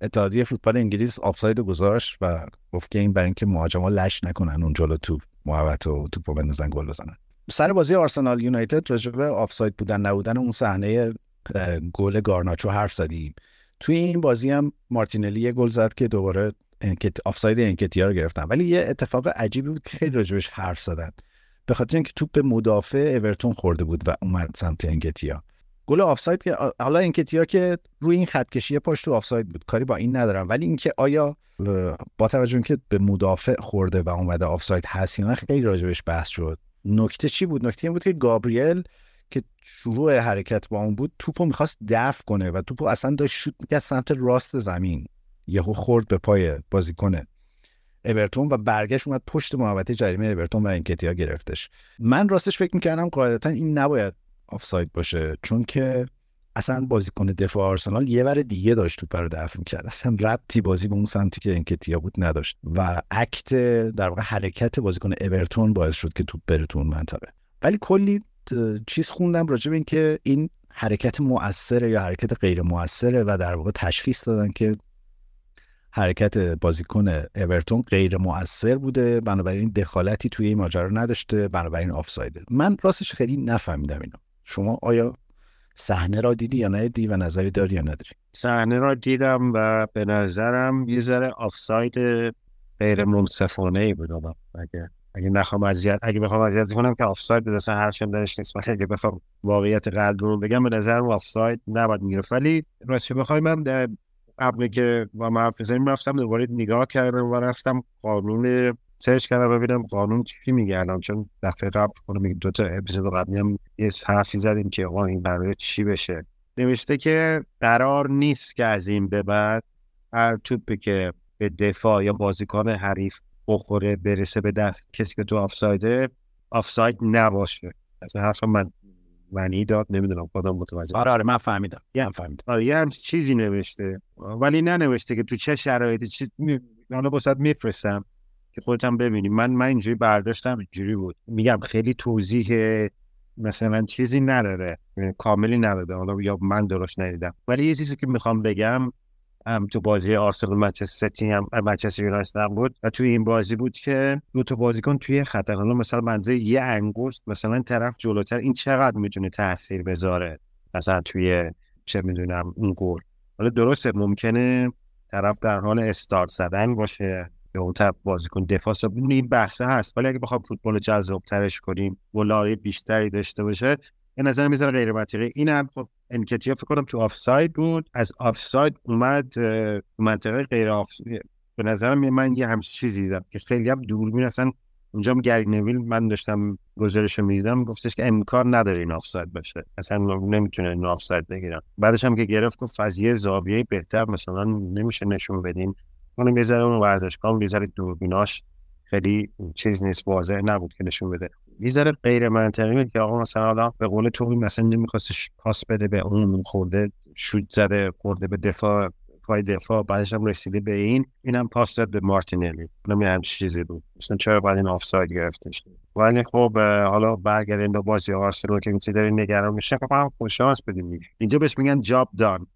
اتحادیه فوتبال انگلیس آفساید گذاشت و گفت که این برای اینکه مهاجما لش نکنن اون جلو تو محوطه و توپو بندازن گل بزنن. سر بازی آرسنال یونایتد راجع آفساید بودن نبودن اون صحنه گل گارناچو حرف زدیم. توی این بازی هم مارتینلی یه گل زد که دوباره انکت آفساید انکتیا رو گرفتن. ولی یه اتفاق عجیبی بود که خیلی راجبش حرف زدن. به خاطر اینکه توپ مدافع اورتون خورده بود و اومد سمت انکتیا. گل آفساید که حالا انکتیا که روی این خط کشی پشت تو آفساید بود. کاری با این ندارم. ولی اینکه آیا با توجه که به مدافع خورده و اومده آفساید هست یا نه خیلی راجبش بحث شد. نکته چی بود؟ نکته این بود که گابریل که شروع حرکت با اون بود توپو می‌خواست دفع کنه و توپو اصلا داشت شوت می‌کرد سمت راست زمین. یهو خورد به پای بازیکن اورتون و برگشت اومد پشت محوطه جریمه اورتون و انکتیا گرفتش. من راستش فکر می‌کردم قاعدتا این نباید آفساید باشه. چون که اصلا بازیکن دفاع آرسنال یه ور دیگه داشت توپ رو دفع می‌کرد اصلا ربطی بازی به اون سمتی که انکتیا بود نداشت و اکت در واقع حرکت بازیکن اورتون باعث شد که توپ بره تو اون منطقه. ولی کلی چیز خوندم راجع به اینکه این حرکت مؤثره یا حرکت غیر مؤثره و در واقع تشخیص دادن که حرکت بازیکن اورتون غیر مؤثر بوده. بنابراین دخالتی توی این ماجرا نداشته. بنابراین آفسایده. من راستش خیلی نفهمیدم اینو. شما آیا صحنه را دیدی یا ندیدی و نظری داری یا نداری؟
صحنه را دیدم و به نظرم یه ذره آفساید غیر منصفانه ای بود اگه اگه نخوام اذیت اگه بخوام اذیت کنم که آفساید اصلا هر درش نیست. ولی اگه بخوام واقعیت رو بگم به نظرم آفساید نباید می‌گرفت. ولی راستش بخوای من قبل که با بزنیم رفتم دوباره نگاه کردم و رفتم قانون سرچ کردم ببینم قانون چی میگه الان چون دفعه قبل میگه دو تا اپیزود قبلی هم یه حرفی زدیم که آقا این برای چی بشه؟ نوشته که قرار نیست که از این به بعد هر توپی که به دفاع یا بازیکن حریف بخوره برسه به دست کسی که تو آفسایده آفساید نباشه. از حرف من معنی داد نمی‌دونم خودم متوجه
آره آره من فهمیدم. یه هم فهمیدم.
آره یه هم چیزی نوشته. ولی ننوشته که تو چه شرایطی چی حالا بسات میفرستم. که هم ببینی. من من اینجوری برداشتم اینجوری بود. میگم خیلی توضیح مثلا چیزی نداره. کاملی نداره حالا یا من درست ندیدم. ولی یه چیزی که می‌خوام بگم هم تو بازی آرسنال منچستر سیتی هم منچستر یونایتد بود و توی این بازی بود که دو تا بازیکن توی خطر. حالا مثلا منزه یه انگشت مثلا طرف جلوتر این چقدر می‌تونه تاثیر بذاره؟ مثلا توی چه می‌دونم اون گل. حالا درسته ممکنه طرف در حال استارت زدن باشه. به اون طرف بازیکن دفاع این بحثه هست. ولی اگه بخوام فوتبال جذاب ترش کنیم گلای بیشتری داشته باشه به نظر می‌ذاره غیر منطقی. این هم خب انکتیا فکر کنم تو آفساید بود. از آفساید اومد منطقه غیر آف به نظرم من یه همچین چیزی دیدم که خیلی هم دوربین اصلا اونجا هم گری نویل من داشتم گزارش می‌دیدم. گفتش که امکان نداره این آفساید باشه. اصلا نمی‌تونه این آفساید بگیرن. بعدش هم که گرفت گفت فضیه زاویه بهتر مثلا نمیشه نشون بدین اون یه ذره اون ورزشگاه یه ذره دوربیناش خیلی چیز نیست واضح نبود که نشون بده. یه ذره غیر منطقی که آقا مثلا حالا به قول تو مثلا نمیخواستش پاس بده به اون خورده شوت زده خورده به دفاع پای دفاع بعدش هم رسیده به این اینم پاس داد به مارتینلی. اونم یه چیزی بود. مثلا چرا باید این آفساید گرفتش؟ ولی خب حالا برگردیم به بازی آرسنال که میشه داری نگران میشه خب هم خوش شانس بدیم اینجا بهش میگن جاب دان.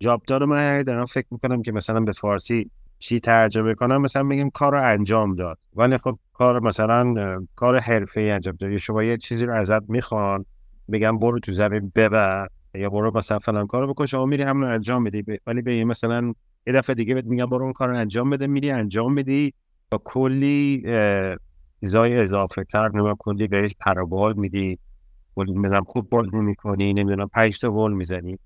جاب دان من دارم فکر می‌کنم که مثلا به فارسی چی ترجمه کنم؟ مثلا بگیم کار انجام داد. ولی خب کار مثلا کار حرفه انجام داد. شما یه چیزی رو ازت می‌خوان بگم برو تو زمین ببر. یا برو مثلا فلان کارو بکن. شما میری همون انجام بدی ولی به مثلا یه دفعه دیگه بهت میگم برو اون کار رو انجام بده. میری انجام بدی با کلی چیزای اضافه تر نمی‌دونم کلی بهش پرابال میدی. نمی‌دونم خوب بازی می‌کنی. نمی‌دونم پنج تا گل می‌زنی.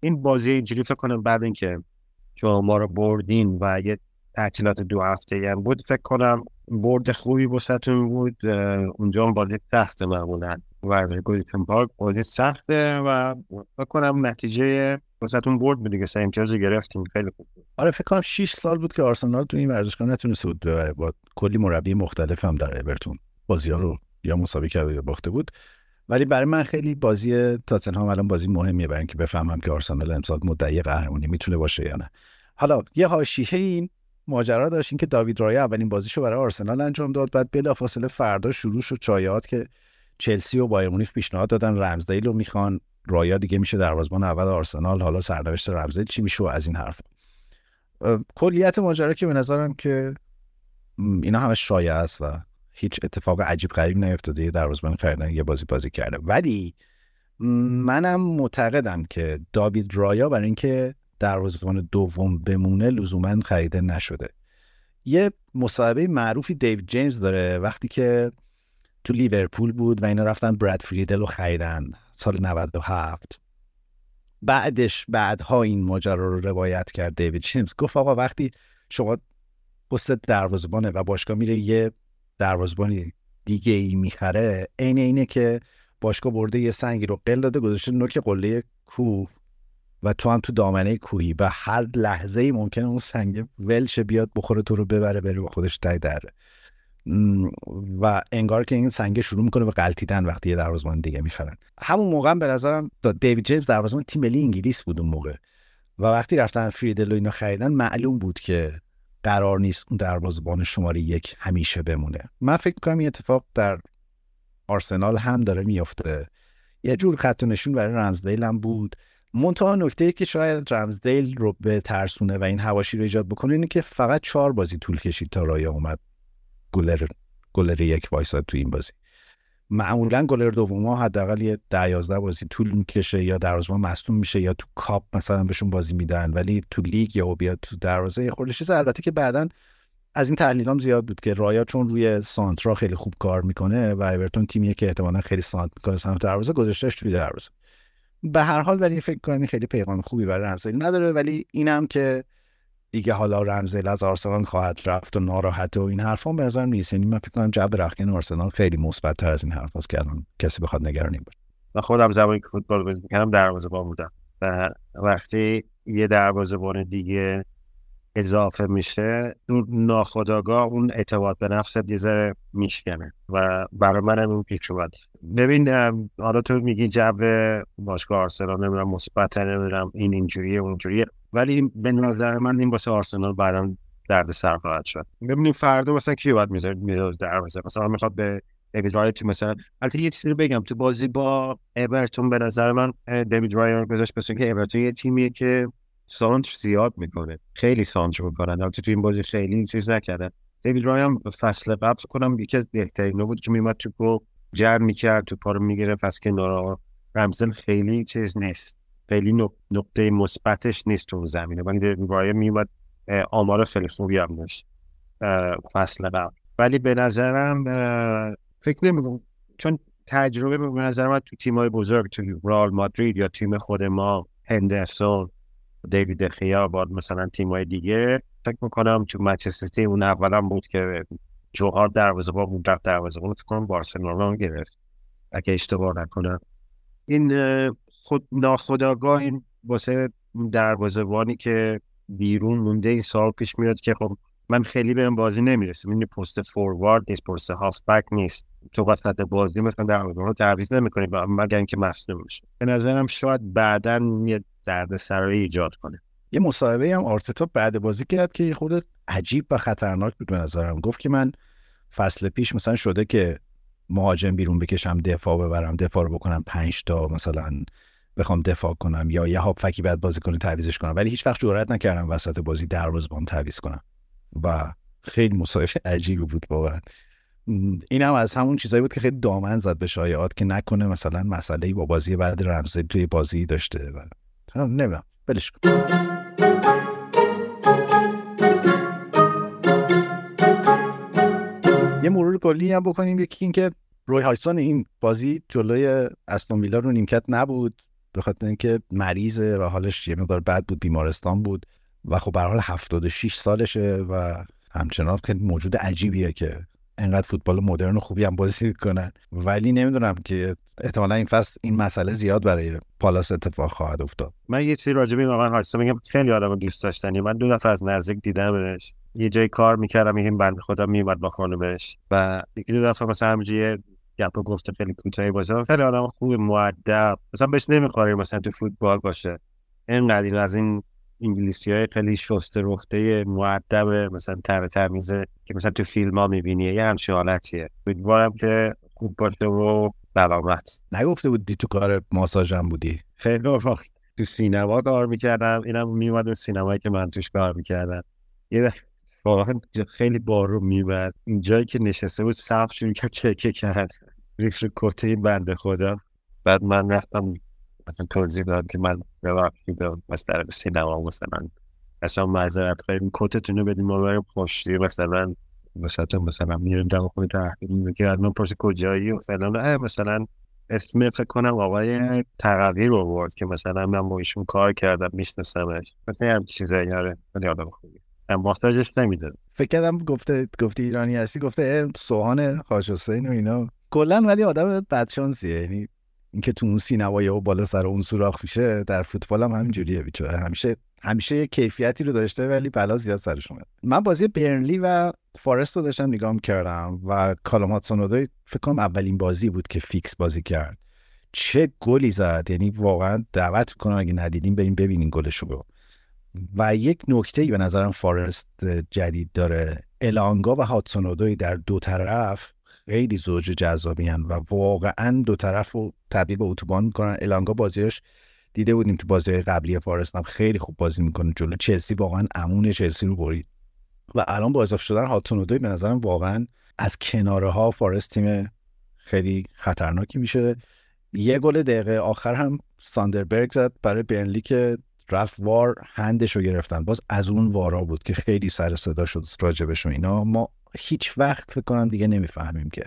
این بازی اینجوری فکر کنم بعد اینکه شما ما رو بردین و یه تعطیلات دو هفته هم بود فکر کنم برد خوبی بساتون بود. اونجا بازی سخت معمولا. و گوزیتن پارک بازی سخته و فکر کنم نتیجه بساتون برد بود دیگه سه امتیاز گرفتیم خیلی خوب
آره فکر کنم 6 سال بود که آرسنال تو این ورزشگاه نتونسته بود ببره. با کلی مربی مختلف هم در اورتون بازی ها رو یا مساوی کرده باخته بود. ولی برای من خیلی بازی تاتنهام الان بازی مهمیه برای اینکه بفهمم که آرسنال امسال مدعی قهرمانی می‌تونه باشه یا نه. حالا یه حاشیه این ماجرا داشت که داوید رایا اولین بازیشو برای آرسنال انجام داد بعد بلافاصله فردا شروع شد چایات که چلسی و بایر مونیخ پیشنهاد دادن رمزدیل رو می‌خوان رایا دیگه میشه دروازه‌بان اول آرسنال حالا سرنوشت رمزدیل چی میشه از این حرف کلیت ماجرا که به نظرم که اینا همه شایعه است و هیچ اتفاق عجیب غریب نیفتاده یه دروازه‌بان خریدن یه بازی بازی کرده ولی منم معتقدم که داوید رایا برای اینکه دروازه‌بان دوم بمونه لزوما خریده نشده. یه مصاحبه معروفی دیو جیمز داره وقتی که تو لیورپول بود و اینا رفتن براد فریدل رو خریدن سال 97 بعدش بعدها این ماجرا رو روایت کرد دیوید جیمز. گفت آقا وقتی شما پست دروازه‌بانه و باشگاه میره یه دروازه‌بانی دیگه ای می‌خره عین اینه که باشگاه برده یه سنگی رو قل داده گذاشته نوک قله کوه و تو هم تو دامنه کوهی و هر لحظه ای ممکنه اون سنگ ولش بیاد بخوره تو رو ببره بره با خودش تای دره و انگار که این سنگ شروع می‌کنه به غلطیدن وقتی یه دروازه‌بان دیگه می‌خرن. همون موقع به نظرم دیوید جیمز دروازه‌بان تیم ملی انگلیس بود اون موقع. و وقتی رفتن فریدل و اینا خریدن معلوم بود که قرار نیست اون دروازه‌بان شماره یک همیشه بمونه. من فکر کنم این اتفاق در آرسنال هم داره میفته یه جور خط نشون برای رمزدیل هم بود. منتها نکته که شاید رمزدیل رو به ترسونه و این هواشی رو ایجاد بکنه اینه که فقط چهار بازی طول کشید تا رایا اومد. گلر گلر یک وایساد تو این بازی. معمولا گلر دوم ها حداقل یه ده یازده بازی طول می‌کشه یا دروازه مصدوم میشه یا تو کاپ مثلا بهشون بازی میدن ولی تو لیگ یا بیاد تو دروازه خورده چیز. البته که بعدا از این تحلیلام زیاد بود که رایا چون روی سانترا خیلی خوب کار می‌کنه و اورتون تیمیه که احتمالا خیلی سانت می‌کنه سمت دروازه گذاشتهش توی دروازه. به هر حال ولی فکر کنم خیلی پیغام خوبی برای رمزیل نداره ولی اینم که دیگه حالا رمزیل از آرسنال خواهد رفت و ناراحت و این حرفا به نظر نیست. یعنی من فکر کنم جو رخکن آرسنال خیلی مثبت تر از این حرفاست که الان کسی بخواد نگرانی باشه.
و خودم زمانی که فوتبال بازی می‌کردم دروازه‌بان بودم. و وقتی یه دروازه‌بان دیگه اضافه میشه اون ناخداگاه اون اعتماد به نفست یه ذره میشکنه و برای من اون پیچ اومد ببین حالا تو میگی جو باشگاه آرسنال نمی‌دونم مثبت نمی‌دونم این اینجوریه اونجوریه ولی به نظر من این واسه آرسنال بعدا درد سر خواهد شد. ببینیم فردا مثلا کی باید می‌ذاره می‌ذاره در مثلا. می‌خواد به دیوید رایان تو مثلا البته یه چیزی بگم تو بازی با اورتون به نظر من دیوید رایان گذاشت مثلا که اورتون یه تیمیه که سانچ زیاد می‌کنه. خیلی سانچ می‌کنن. البته تو این بازی خیلی چیز نکردن. دیوید رایان فصل قبل کنم یکی از بهترین بود که میومد تو جر می‌کرد تو پارو می‌گیره پس که نورا رمزل خیلی چیز نیست. خیلی نقطه مثبتش نیست تو زمینه. ولی رایان میومد آمار خیلی خوبی هم داشت فصل قبل. ولی به نظرم فکر نمی‌کنم. چون تجربه به نظر من تو تیمای بزرگ تو رال مادرید یا تیم خود ما هندرسون دیوید خیا با مثلا تیمای دیگه. فکر می‌کنم تو منچستر اون اولا بود که جوهار دروازه با بود رفت دروازه فکر کنم بارسلونا گرفت. اگه اشتباه نکنم. این خود ناخداگاه این واسه دروازه‌بانی که بیرون مونده این سال پیش میاد که خب من خیلی به این بازی نمی‌رسم این پست فوروارد نیست پست بک نیست. تو وسط بازی مثلا در رو تعویض نمی‌کنی مگر اینکه مصدوم میشه به نظرم شاید بعدا یه درد سرایی ایجاد کنه.
یه مصاحبه هم آرتتا بعد بازی کرد که خود عجیب و خطرناک بود به نظرم. گفت که من فصل پیش مثلا شده که مهاجم بیرون بکشم دفاع ببرم دفاع رو بکنم پنج تا مثلا بخوام دفاع کنم یا یه هافکی بعد بازی کنه تعویزش کنم. ولی هیچ وقت جرئت نکردم وسط بازی دروازه‌بان تعویض کنم. و خیلی مصاحبه عجیبی بود واقعا. این هم از همون چیزایی بود که خیلی دامن زد به شایعات که نکنه مثلا مسئله با بازی بعد رمزه توی بازی داشته و نمی‌دونم بلش کن یه مرور کلی هم بکنیم یکی این که روی هایسون این بازی جلوی استون ویلا رو نیمکت نبود به خاطر اینکه مریضه و حالش یه مقدار بد بود بیمارستان بود و خب به حال 76 سالشه و همچنان خیلی موجود عجیبیه که انقدر فوتبال مدرن و خوبی هم بازی می‌کنن. ولی نمی‌دونم که احتمالا این فصل این مسئله زیاد برای پالاس اتفاق خواهد افتاد.
من یه چیزی راجع به این آقا میگم. خیلی آدم دوست داشتنی. من دو دفعه از نزدیک دیدمش یه جای کار می‌کردم این بند خودم میومد با خانمش و دو دفعه مثلا همینجوری گپ گفته خیلی کوتاهی باشه. خیلی آدم خوب مؤدب مثلا بهش نمی‌خوره مثلا تو فوتبال باشه. اینقدر از این انگلیسی های خیلی شسته رفته معدب مثلا تر تمیزه که مثلا تو فیلم ها می‌بینی یه همچین حالتیه. امیدوارم که خوب باشه و بلامت
نگفته بودی تو کار ماساژم بودی؟
خیلی وقت تو سینما کار می‌کردم اینم میومد اون سینمایی که من توش کار می‌کردم. یه واقعا خیلی بارو می‌برد این جایی که نشسته بود صف شروع کرد چکه کرد. ریخش کته این بنده خدا. بعد من رفتم مثلا توضیح داد که من ببخشید مثلا سینما مثلا. اصلا معذرت خواهیم. کتتون رو بدیم ما بریم خوشی مثلا. مثلا مثلا میریم دم خونه تحقیق میگه از من پرسی کجایی و فلان. مثلا اسم فکر کنم آقای تغییر رو برد که مثلا من با ایشون کار کردم میشناسمش. مثلا هم چیزایی یاره خیلی آدم خوبی محتاجش نمیده
فکر کردم گفته گفته ایرانی هستی گفته سوهان حاج حسین و اینا. کلا ولی آدم بدشانسیه. یعنی اینکه تو اون سینمای و بالا سر اون سوراخ میشه در فوتبال هم همینجوریه بیچاره. همیشه همیشه یه کیفیتی رو داشته ولی بلا زیاد سرش اومد. من بازی برنلی و فارست رو داشتم نگاه کردم و کالامات سونودوی فکر کنم اولین بازی بود که فیکس بازی کرد. چه گلی زد. یعنی واقعا دعوت می‌کنم اگه ندیدین بریم ببینین گلشو و یک نکته ای به نظرم فارست جدید داره. الانگا و هاتسونودوی در دو طرف خیلی زوج جذابی و واقعا دو طرف رو تبدیل به اتوبان می‌کنن. الانگا بازیش دیده بودیم تو بازی قبلی فارست هم خیلی خوب بازی می‌کنه. جلو چلسی واقعا امون چلسی رو برید. و الان با اضافه شدن هاتونودوی به نظرم واقعا از کناره ها فارست تیم خیلی خطرناکی میشه. یه گل دقیقه آخر هم ساندربرگ زد برای برنلی که رفت وار هندش رو گرفتن. باز از اون وارا بود که خیلی سر صدا شد راجبش و اینا. ما هیچ وقت فکر کنم دیگه نمی‌فهمیم که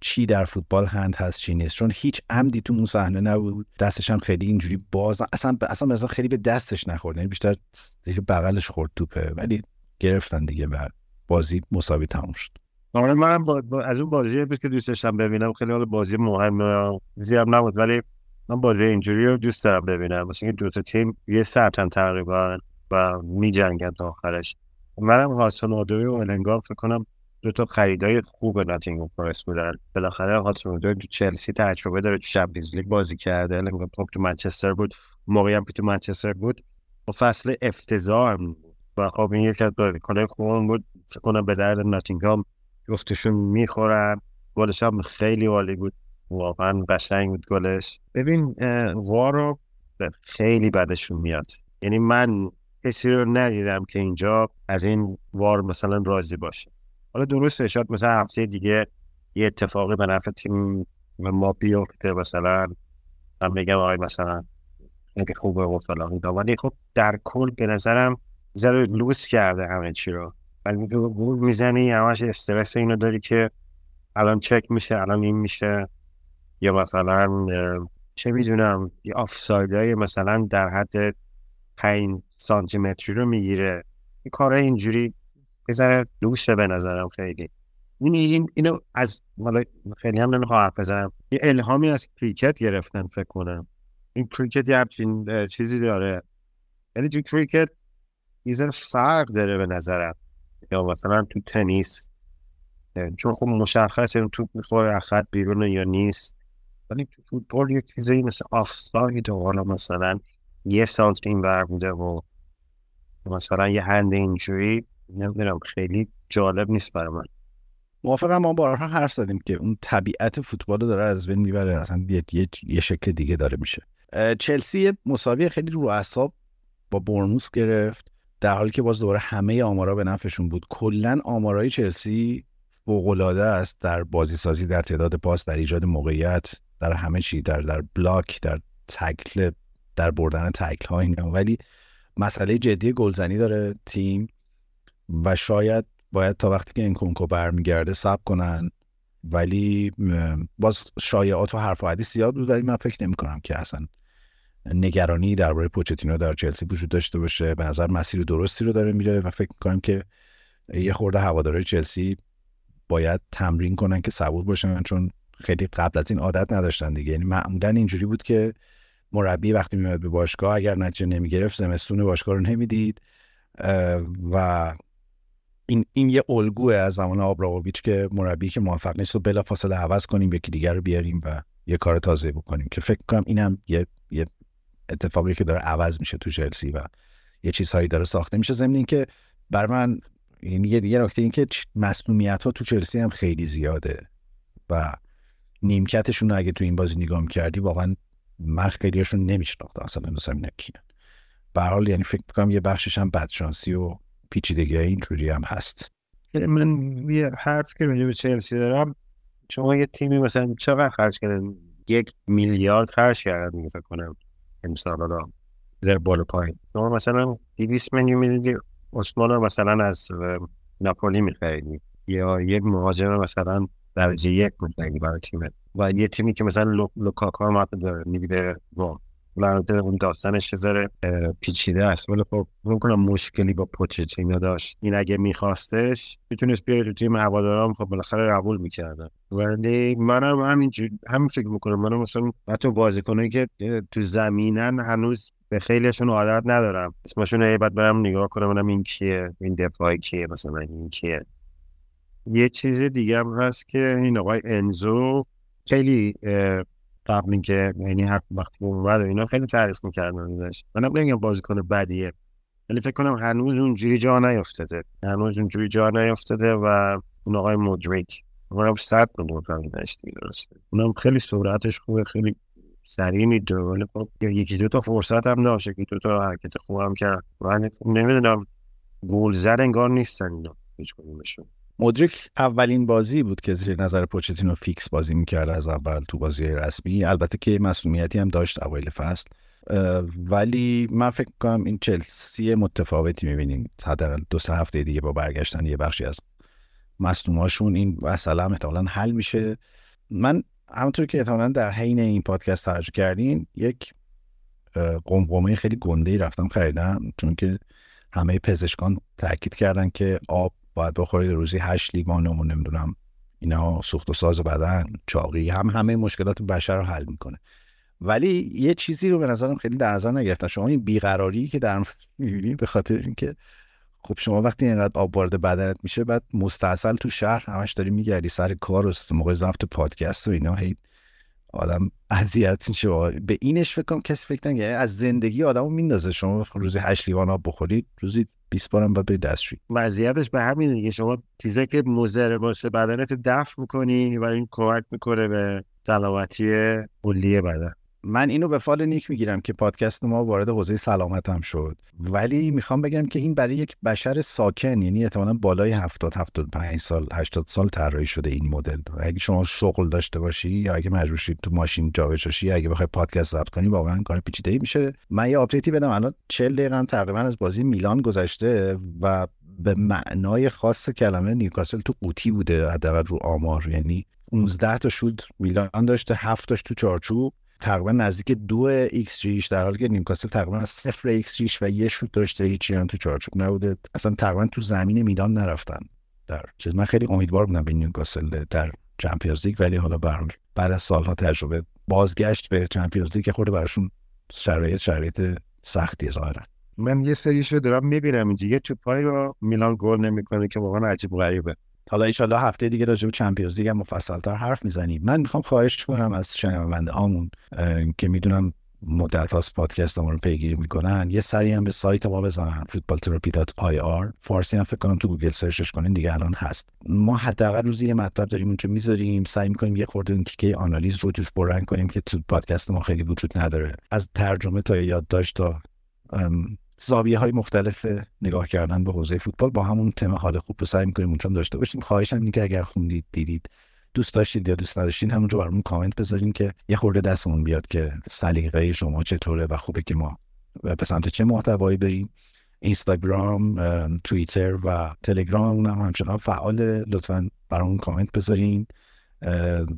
چی در فوتبال هند هست چی نیست. چون هیچ عمدی تو اون صحنه نبود. دستش هم خیلی اینجوری باز اصلا اصلا مثلا خیلی به دستش نخورد. یعنی بیشتر زیر بغلش خورد توپه. ولی گرفتن دیگه و بازی مساوی تموم شد.
آره من با, از اون بازی بود که دوست داشتم ببینم. خیلی حال بازی مهم زیاد نبود. ولی من بازی اینجوری رو دوست دارم ببینم. مثل اینکه دو تا تیم یه ساعتن تقریبا و می جنگن تا آخرش. منم هاسون آدوی و النگار فکر کنم دو تا خریدای خوب ناتینگهام فارست بودن. بالاخره هاتسون تو چلسی تجربه داره تو چمپیونز لیگ بازی کرده. النگار تو منچستر بود موقعی هم تو منچستر بود و فصل افتضاح و خب این یکی از بازیکنای خوب بود. فکر کنم به درد ناتینگهام جفتشون می‌خورن. گلش هم خیلی عالی بود. واقعا قشنگ بود گلش. ببین وارو خیلی بدشون میاد. یعنی من کسی رو ندیدم که اینجا از این وار مثلا راضی باشه. حالا درسته شاید مثلا هفته دیگه یه اتفاقی به نفع تیم ما بیفته مثلا. من بگم آقای مثلا اینکه خوبه و فلان ولی خب در کل به نظرم ذره لوس کرده همه چی رو. ولی میگه گول می‌زنی همش استرس اینو داری که الان چک میشه الان این میشه. یا مثلا چه می‌دونم یه آفساید مثلا در حد 5 سانتی متری رو می‌گیره. این کار اینجوری بذاره لوشه به نظرم خیلی. این این اینو از مالا خیلی هم نمی‌خوام حرف بزنم. یه الهامی از کریکت گرفتن فکر کنم. این کریکت یه همچین چیزی داره. یعنی تو کریکت یه فرق داره به نظرم. یا مثلا تو تنیس. چون خب مشخصه اون توپ می‌خوره خط بیرون یا نیست. ولی تو فوتبال یه چیزی مثل آفساید و حالا مثلا یه سانت این بر بوده و مثلا یه هند اینجوری نمی‌دونم خیلی جالب نیست برای من.
موافقم ما بارها حرف زدیم که اون طبیعت فوتبال رو داره از بین می‌بره اصلا یه, یه،, یه شکل دیگه داره میشه. چلسی مساوی خیلی رو اعصاب با برنوس گرفت در حالی که باز دوباره همه آمارا به نفعشون بود. کلا آمارای چلسی فوقالعاده است در بازی سازی در تعداد پاس در ایجاد موقعیت در همه چی در در بلاک در تکل در بردن تکل ها اینا. ولی مسئله جدی گلزنی داره تیم و شاید باید تا وقتی که این کنکو برمیگرده سب کنن. ولی باز شایعات و حرف و حدیث زیاد بود ولی من فکر نمی کنم که اصلا نگرانی درباره پوچتینو در چلسی وجود داشته باشه. به نظر مسیر درستی رو داره میره و فکر می‌کنم که یه خورده هواداره چلسی باید تمرین کنن که صبور باشن چون خیلی قبل از این عادت نداشتن دیگه. یعنی معمولا اینجوری بود که مربی وقتی میاد به باشگاه اگر نتیجه نمی‌گرفت زمستون باشگاه رو نمی‌دید. و این این یه الگوه از زمان آبراوویچ که مربی که موفق نیست رو بلا فاصله عوض کنیم یکی دیگر رو بیاریم و یه کار تازه بکنیم که فکر کنم اینم یه یه اتفاقی که داره عوض میشه تو چلسی و یه چیزهایی داره ساخته میشه. ضمن که بر من یعنی یه, یه نکته این که مسئولیت ها تو چلسی هم خیلی زیاده و نیمکتشون اگه تو این بازی نگاه کردی واقعا من خیلیشون نمیشناختم اصلا مثلا اینا کیان به یعنی فکر می‌کنم یه بخشش هم بدشانسی و پیچیدگی اینجوری هم هست.
من یه حرف که راجع به چلسی دارم شما یه تیمی مثلا چقدر خرج کردن؟ یک میلیارد خرج کردن فکر کنم. امسال حالا در بالا پایین. شما مثلا 200 میلیون می‌دیدی عثمان مثلا از ناپولی میخریدی یا یک مهاجم مثلا درجه یک میخریدی برای تیم و یه تیمی که مثلا لوکاکا هم داره می‌گیره البته اون داستانش ذره پیچیده است. ولی خب کنم مشکلی با پوچتینو داشت. این اگه میخواستش می‌تونست بیاره تو تیم هوادارام خب بالاخره قبول می‌کردن. ولی منم همینجور همین فکر می‌کنم. منم مثلا حتی بازیکنایی که تو زمینن هنوز به خیلیشون عادت ندارم. اسمشون بعد برم نگاه کنم. منم این کیه؟ این دفاعی کیه؟ مثلا این کیه؟ یه چیز دیگه هم هست که این آقای انزو خیلی قبل اینکه یعنی حق وقتی اومد و اینا خیلی تعریف می‌کردن ازش. منم نمیگم بازیکن بدیه. ولی فکر کنم هنوز اونجوری جا نیافتاده هنوز اونجوری جا نیافتاده و اون آقای مدریک. اونم صد میلیون داشت درسته. اونم خیلی سرعتش خوبه خیلی سریع می‌دونه ولی خب یکی دو تا فرصت هم داشت یکی دو تا حرکت خوبم کرد. من نمی‌دونم گلزر انگار نیستن اینا. هیچ کدومشون.
مدریک اولین بازی بود که زیر نظر پوچتینو فیکس بازی می‌کرد از اول تو بازی رسمی. البته که مسئولیتی هم داشت اوایل فصل. ولی من فکر کنم این چلسی متفاوتی می‌بینیم. حداقل دو سه هفته دیگه با برگشتن یه بخشی از مصدوماشون این مسئله هم احتمالا حل میشه. من همونطور که احتمالا در حین این پادکست ترجمه کردین یک قمقمه خیلی گنده رفتم خریدم چون که همه پزشکان تاکید کردن که آب باید بخورید روزی هشت لیوان و نمی‌دونم اینا سوخت و ساز بدن چاقی هم همه مشکلات بشر رو حل می‌کنه. ولی یه چیزی رو به نظرم خیلی در نظر نگرفتن. شما این بیقراری که در می‌بینید به خاطر اینکه خب شما وقتی اینقدر آب وارد بدنت میشه بعد مستاصل تو شهر همش داری میگردی سر کار و موقع ضبط پادکست و اینا هی آدم اذیت میشه. به اینش فکر کنم کسی فکر نگه از زندگی آدمو میندازه. شما روزی 8 لیوان آب بخورید روزی 20 بارم باید برید دستشویی.
وضعیتش به همین دیگه. شما چیزایی که مضر باشه بدنت دفع می‌کنی و این کمک می‌کنه به سلامتی کلی بدن.
من اینو به فال نیک می‌گیرم که پادکست ما وارد حوزه سلامت هم شد. ولی می‌خوام بگم که این برای یک بشر ساکن یعنی احتمالا بالای 70 75 سال 80 سال طراحی شده این مدل. اگه شما شغل داشته باشی یا اگه مجبور شید تو ماشین جابجا شی اگه بخوای پادکست ضبط کنی واقعا کار پیچیده ای میشه. من یه update ی بدم. الان 40 دقیقه تقریبا از بازی میلان گذشته و به معنای خاص کلمه نیوکاسل تو قوطی بوده حداقل رو آمار. یعنی 15 تا شوت میلان داشته 7 تاش تو چارچوب. تقریبا نزدیک دو ایکس جیش در حالی که نیوکاسل تقریبا از صفر ایکس جیش و یه شوت داشته. هیچی هم تو چارچوب نبوده. اصلا تقریبا تو زمین میدان نرفتن در چیز. من خیلی امیدوار بودم به نیوکاسل در Champions League ولی حالا به بعد از سالها تجربه بازگشت به Champions League خورده براشون شرایط شرایط سختی ظاهرا.
من یه سریشو دارم می‌بینم اینجا. یه توپایی رو میلان گل نمی‌کنه که واقعا عجیب غریبه.
حالا ایشالله هفته دیگه راجع به Champions League مفصلتر حرف می‌زنیم. من می‌خوام خواهش کنم از شنونده‌هامون که می‌دونم مدت هاست پادکست رو پیگیری می‌کنن یه سری هم به سایت ما بزنن فوتبال فارسی هم فکر کنم تو گوگل search ش کنین دیگه الان هست. ما حداقل روزی یه مطلب داریم اونجا می‌ذاریم سعی می‌کنیم یه خورده اون تیکه آنالیز رو توش پررنگ کنیم که تو پادکست ما خیلی وجود نداره. از ترجمه تا یادداشت تا زاویه های مختلف نگاه کردن به حوزه فوتبال با همون تم حال خوب رو سعی می‌کنیم اونجا داشته باشیم. خواهشم اینه که اگر خوندید دیدید دوست داشتید یا دوست نداشتین همونجا برامون کامنت بذارین که یه خورده دستمون بیاد که سلیقه شما چطوره و خوبه که ما به سمت چه محتوایی بریم. اینستاگرام توییتر و تلگرام هم همچنان فعال لطفا برامون کامنت بذارین.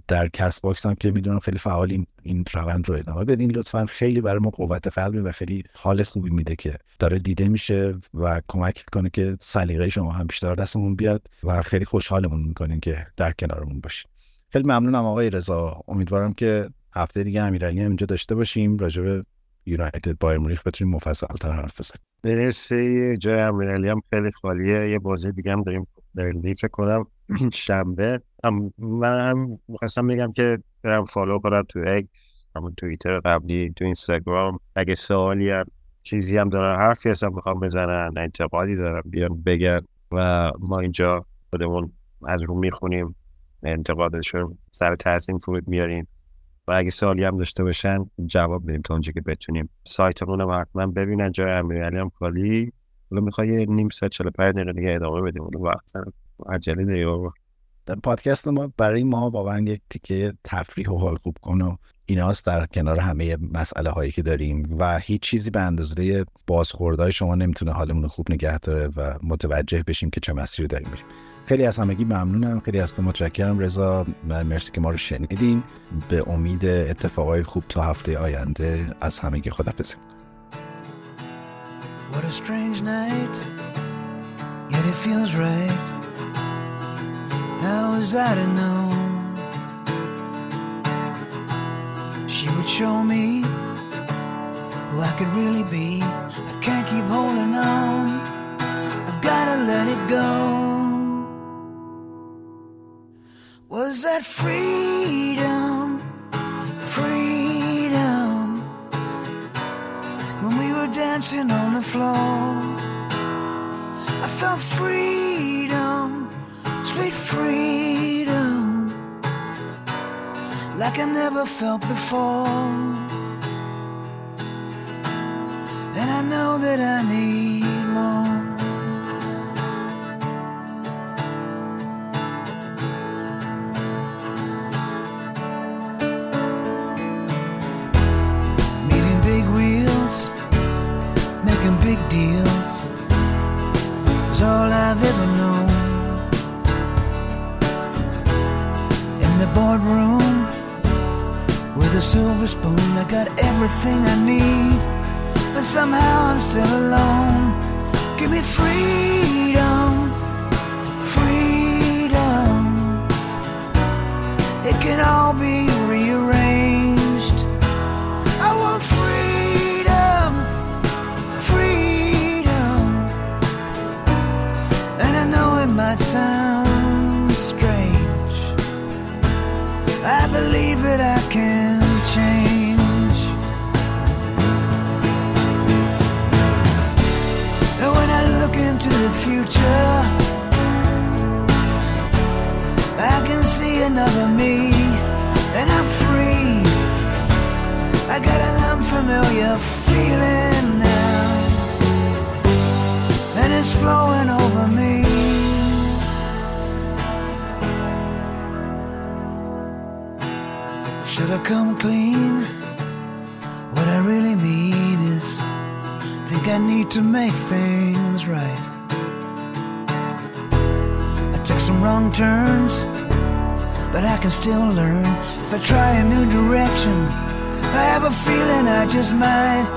در کست باکس هم که می‌دونم خیلی فعال این, این روند رو ادامه بدین. لطفا خیلی برای ما قوت قلبی و خیلی حال خوبی میده که داره دیده میشه و کمک کنه که سلیقه شما هم بیشتر دستمون بیاد و خیلی خوشحالمون می‌کنین که در کنارمون باشین. خیلی ممنونم آقای رضا. امیدوارم که هفته دیگه امیرعلی هم اینجا داشته باشیم. راجع یونایتد بایرن مونیخ بتونیم مفصل تر حرف بزنیم.
مرسی. جای امیرعلی هم خیلی خالیه. یه بازی دیگه هم داریم در فکر کنم شنبه. هم من هم می‌خواستم بگم که برن follow کنن تو X همون توییتر قبلی تو اینستاگرام. اگه سوالی هم چیزی هم دارن حرفی هستم می‌خوام بزنن انتقادی دارن بیان بگن و ما اینجا خودمون از رو می‌خونیم. انتقادشون سر تحسین فرود میاریم. و اگه سوالی هم داشته باشن جواب بدیم تا اونجا که بتونیم. سایتمون هم حتما ببینن جای امیرعلی هم خالی. حالا می‌خوای یه نیم ساعت 45 دقیقه دیگه ادامه بدیم. اون وقت عجله داری
در پادکست ما برای ما واقعا یک تیکه تفریح و حال خوب کن و ایناست در کنار همه مسئله هایی که داریم و هیچ چیزی به اندازه بازخوردهای شما نمی‌تونه حالمون خوب نگه داره و متوجه بشیم که چه مسیری داریم
خیلی از همگی ممنونم خیلی از که متشکرم رضا مرسی که ما رو شنیدین به امید اتفاقای خوب تا هفته آینده از همگی خدافظی What a strange night Yet it feels right How was I to know She would show me Who I could really be I can't keep holding on I've gotta let it go Was that freedom, freedom? When we were dancing on the floor I felt freedom, sweet freedom Like I never felt before. And I know that I need just might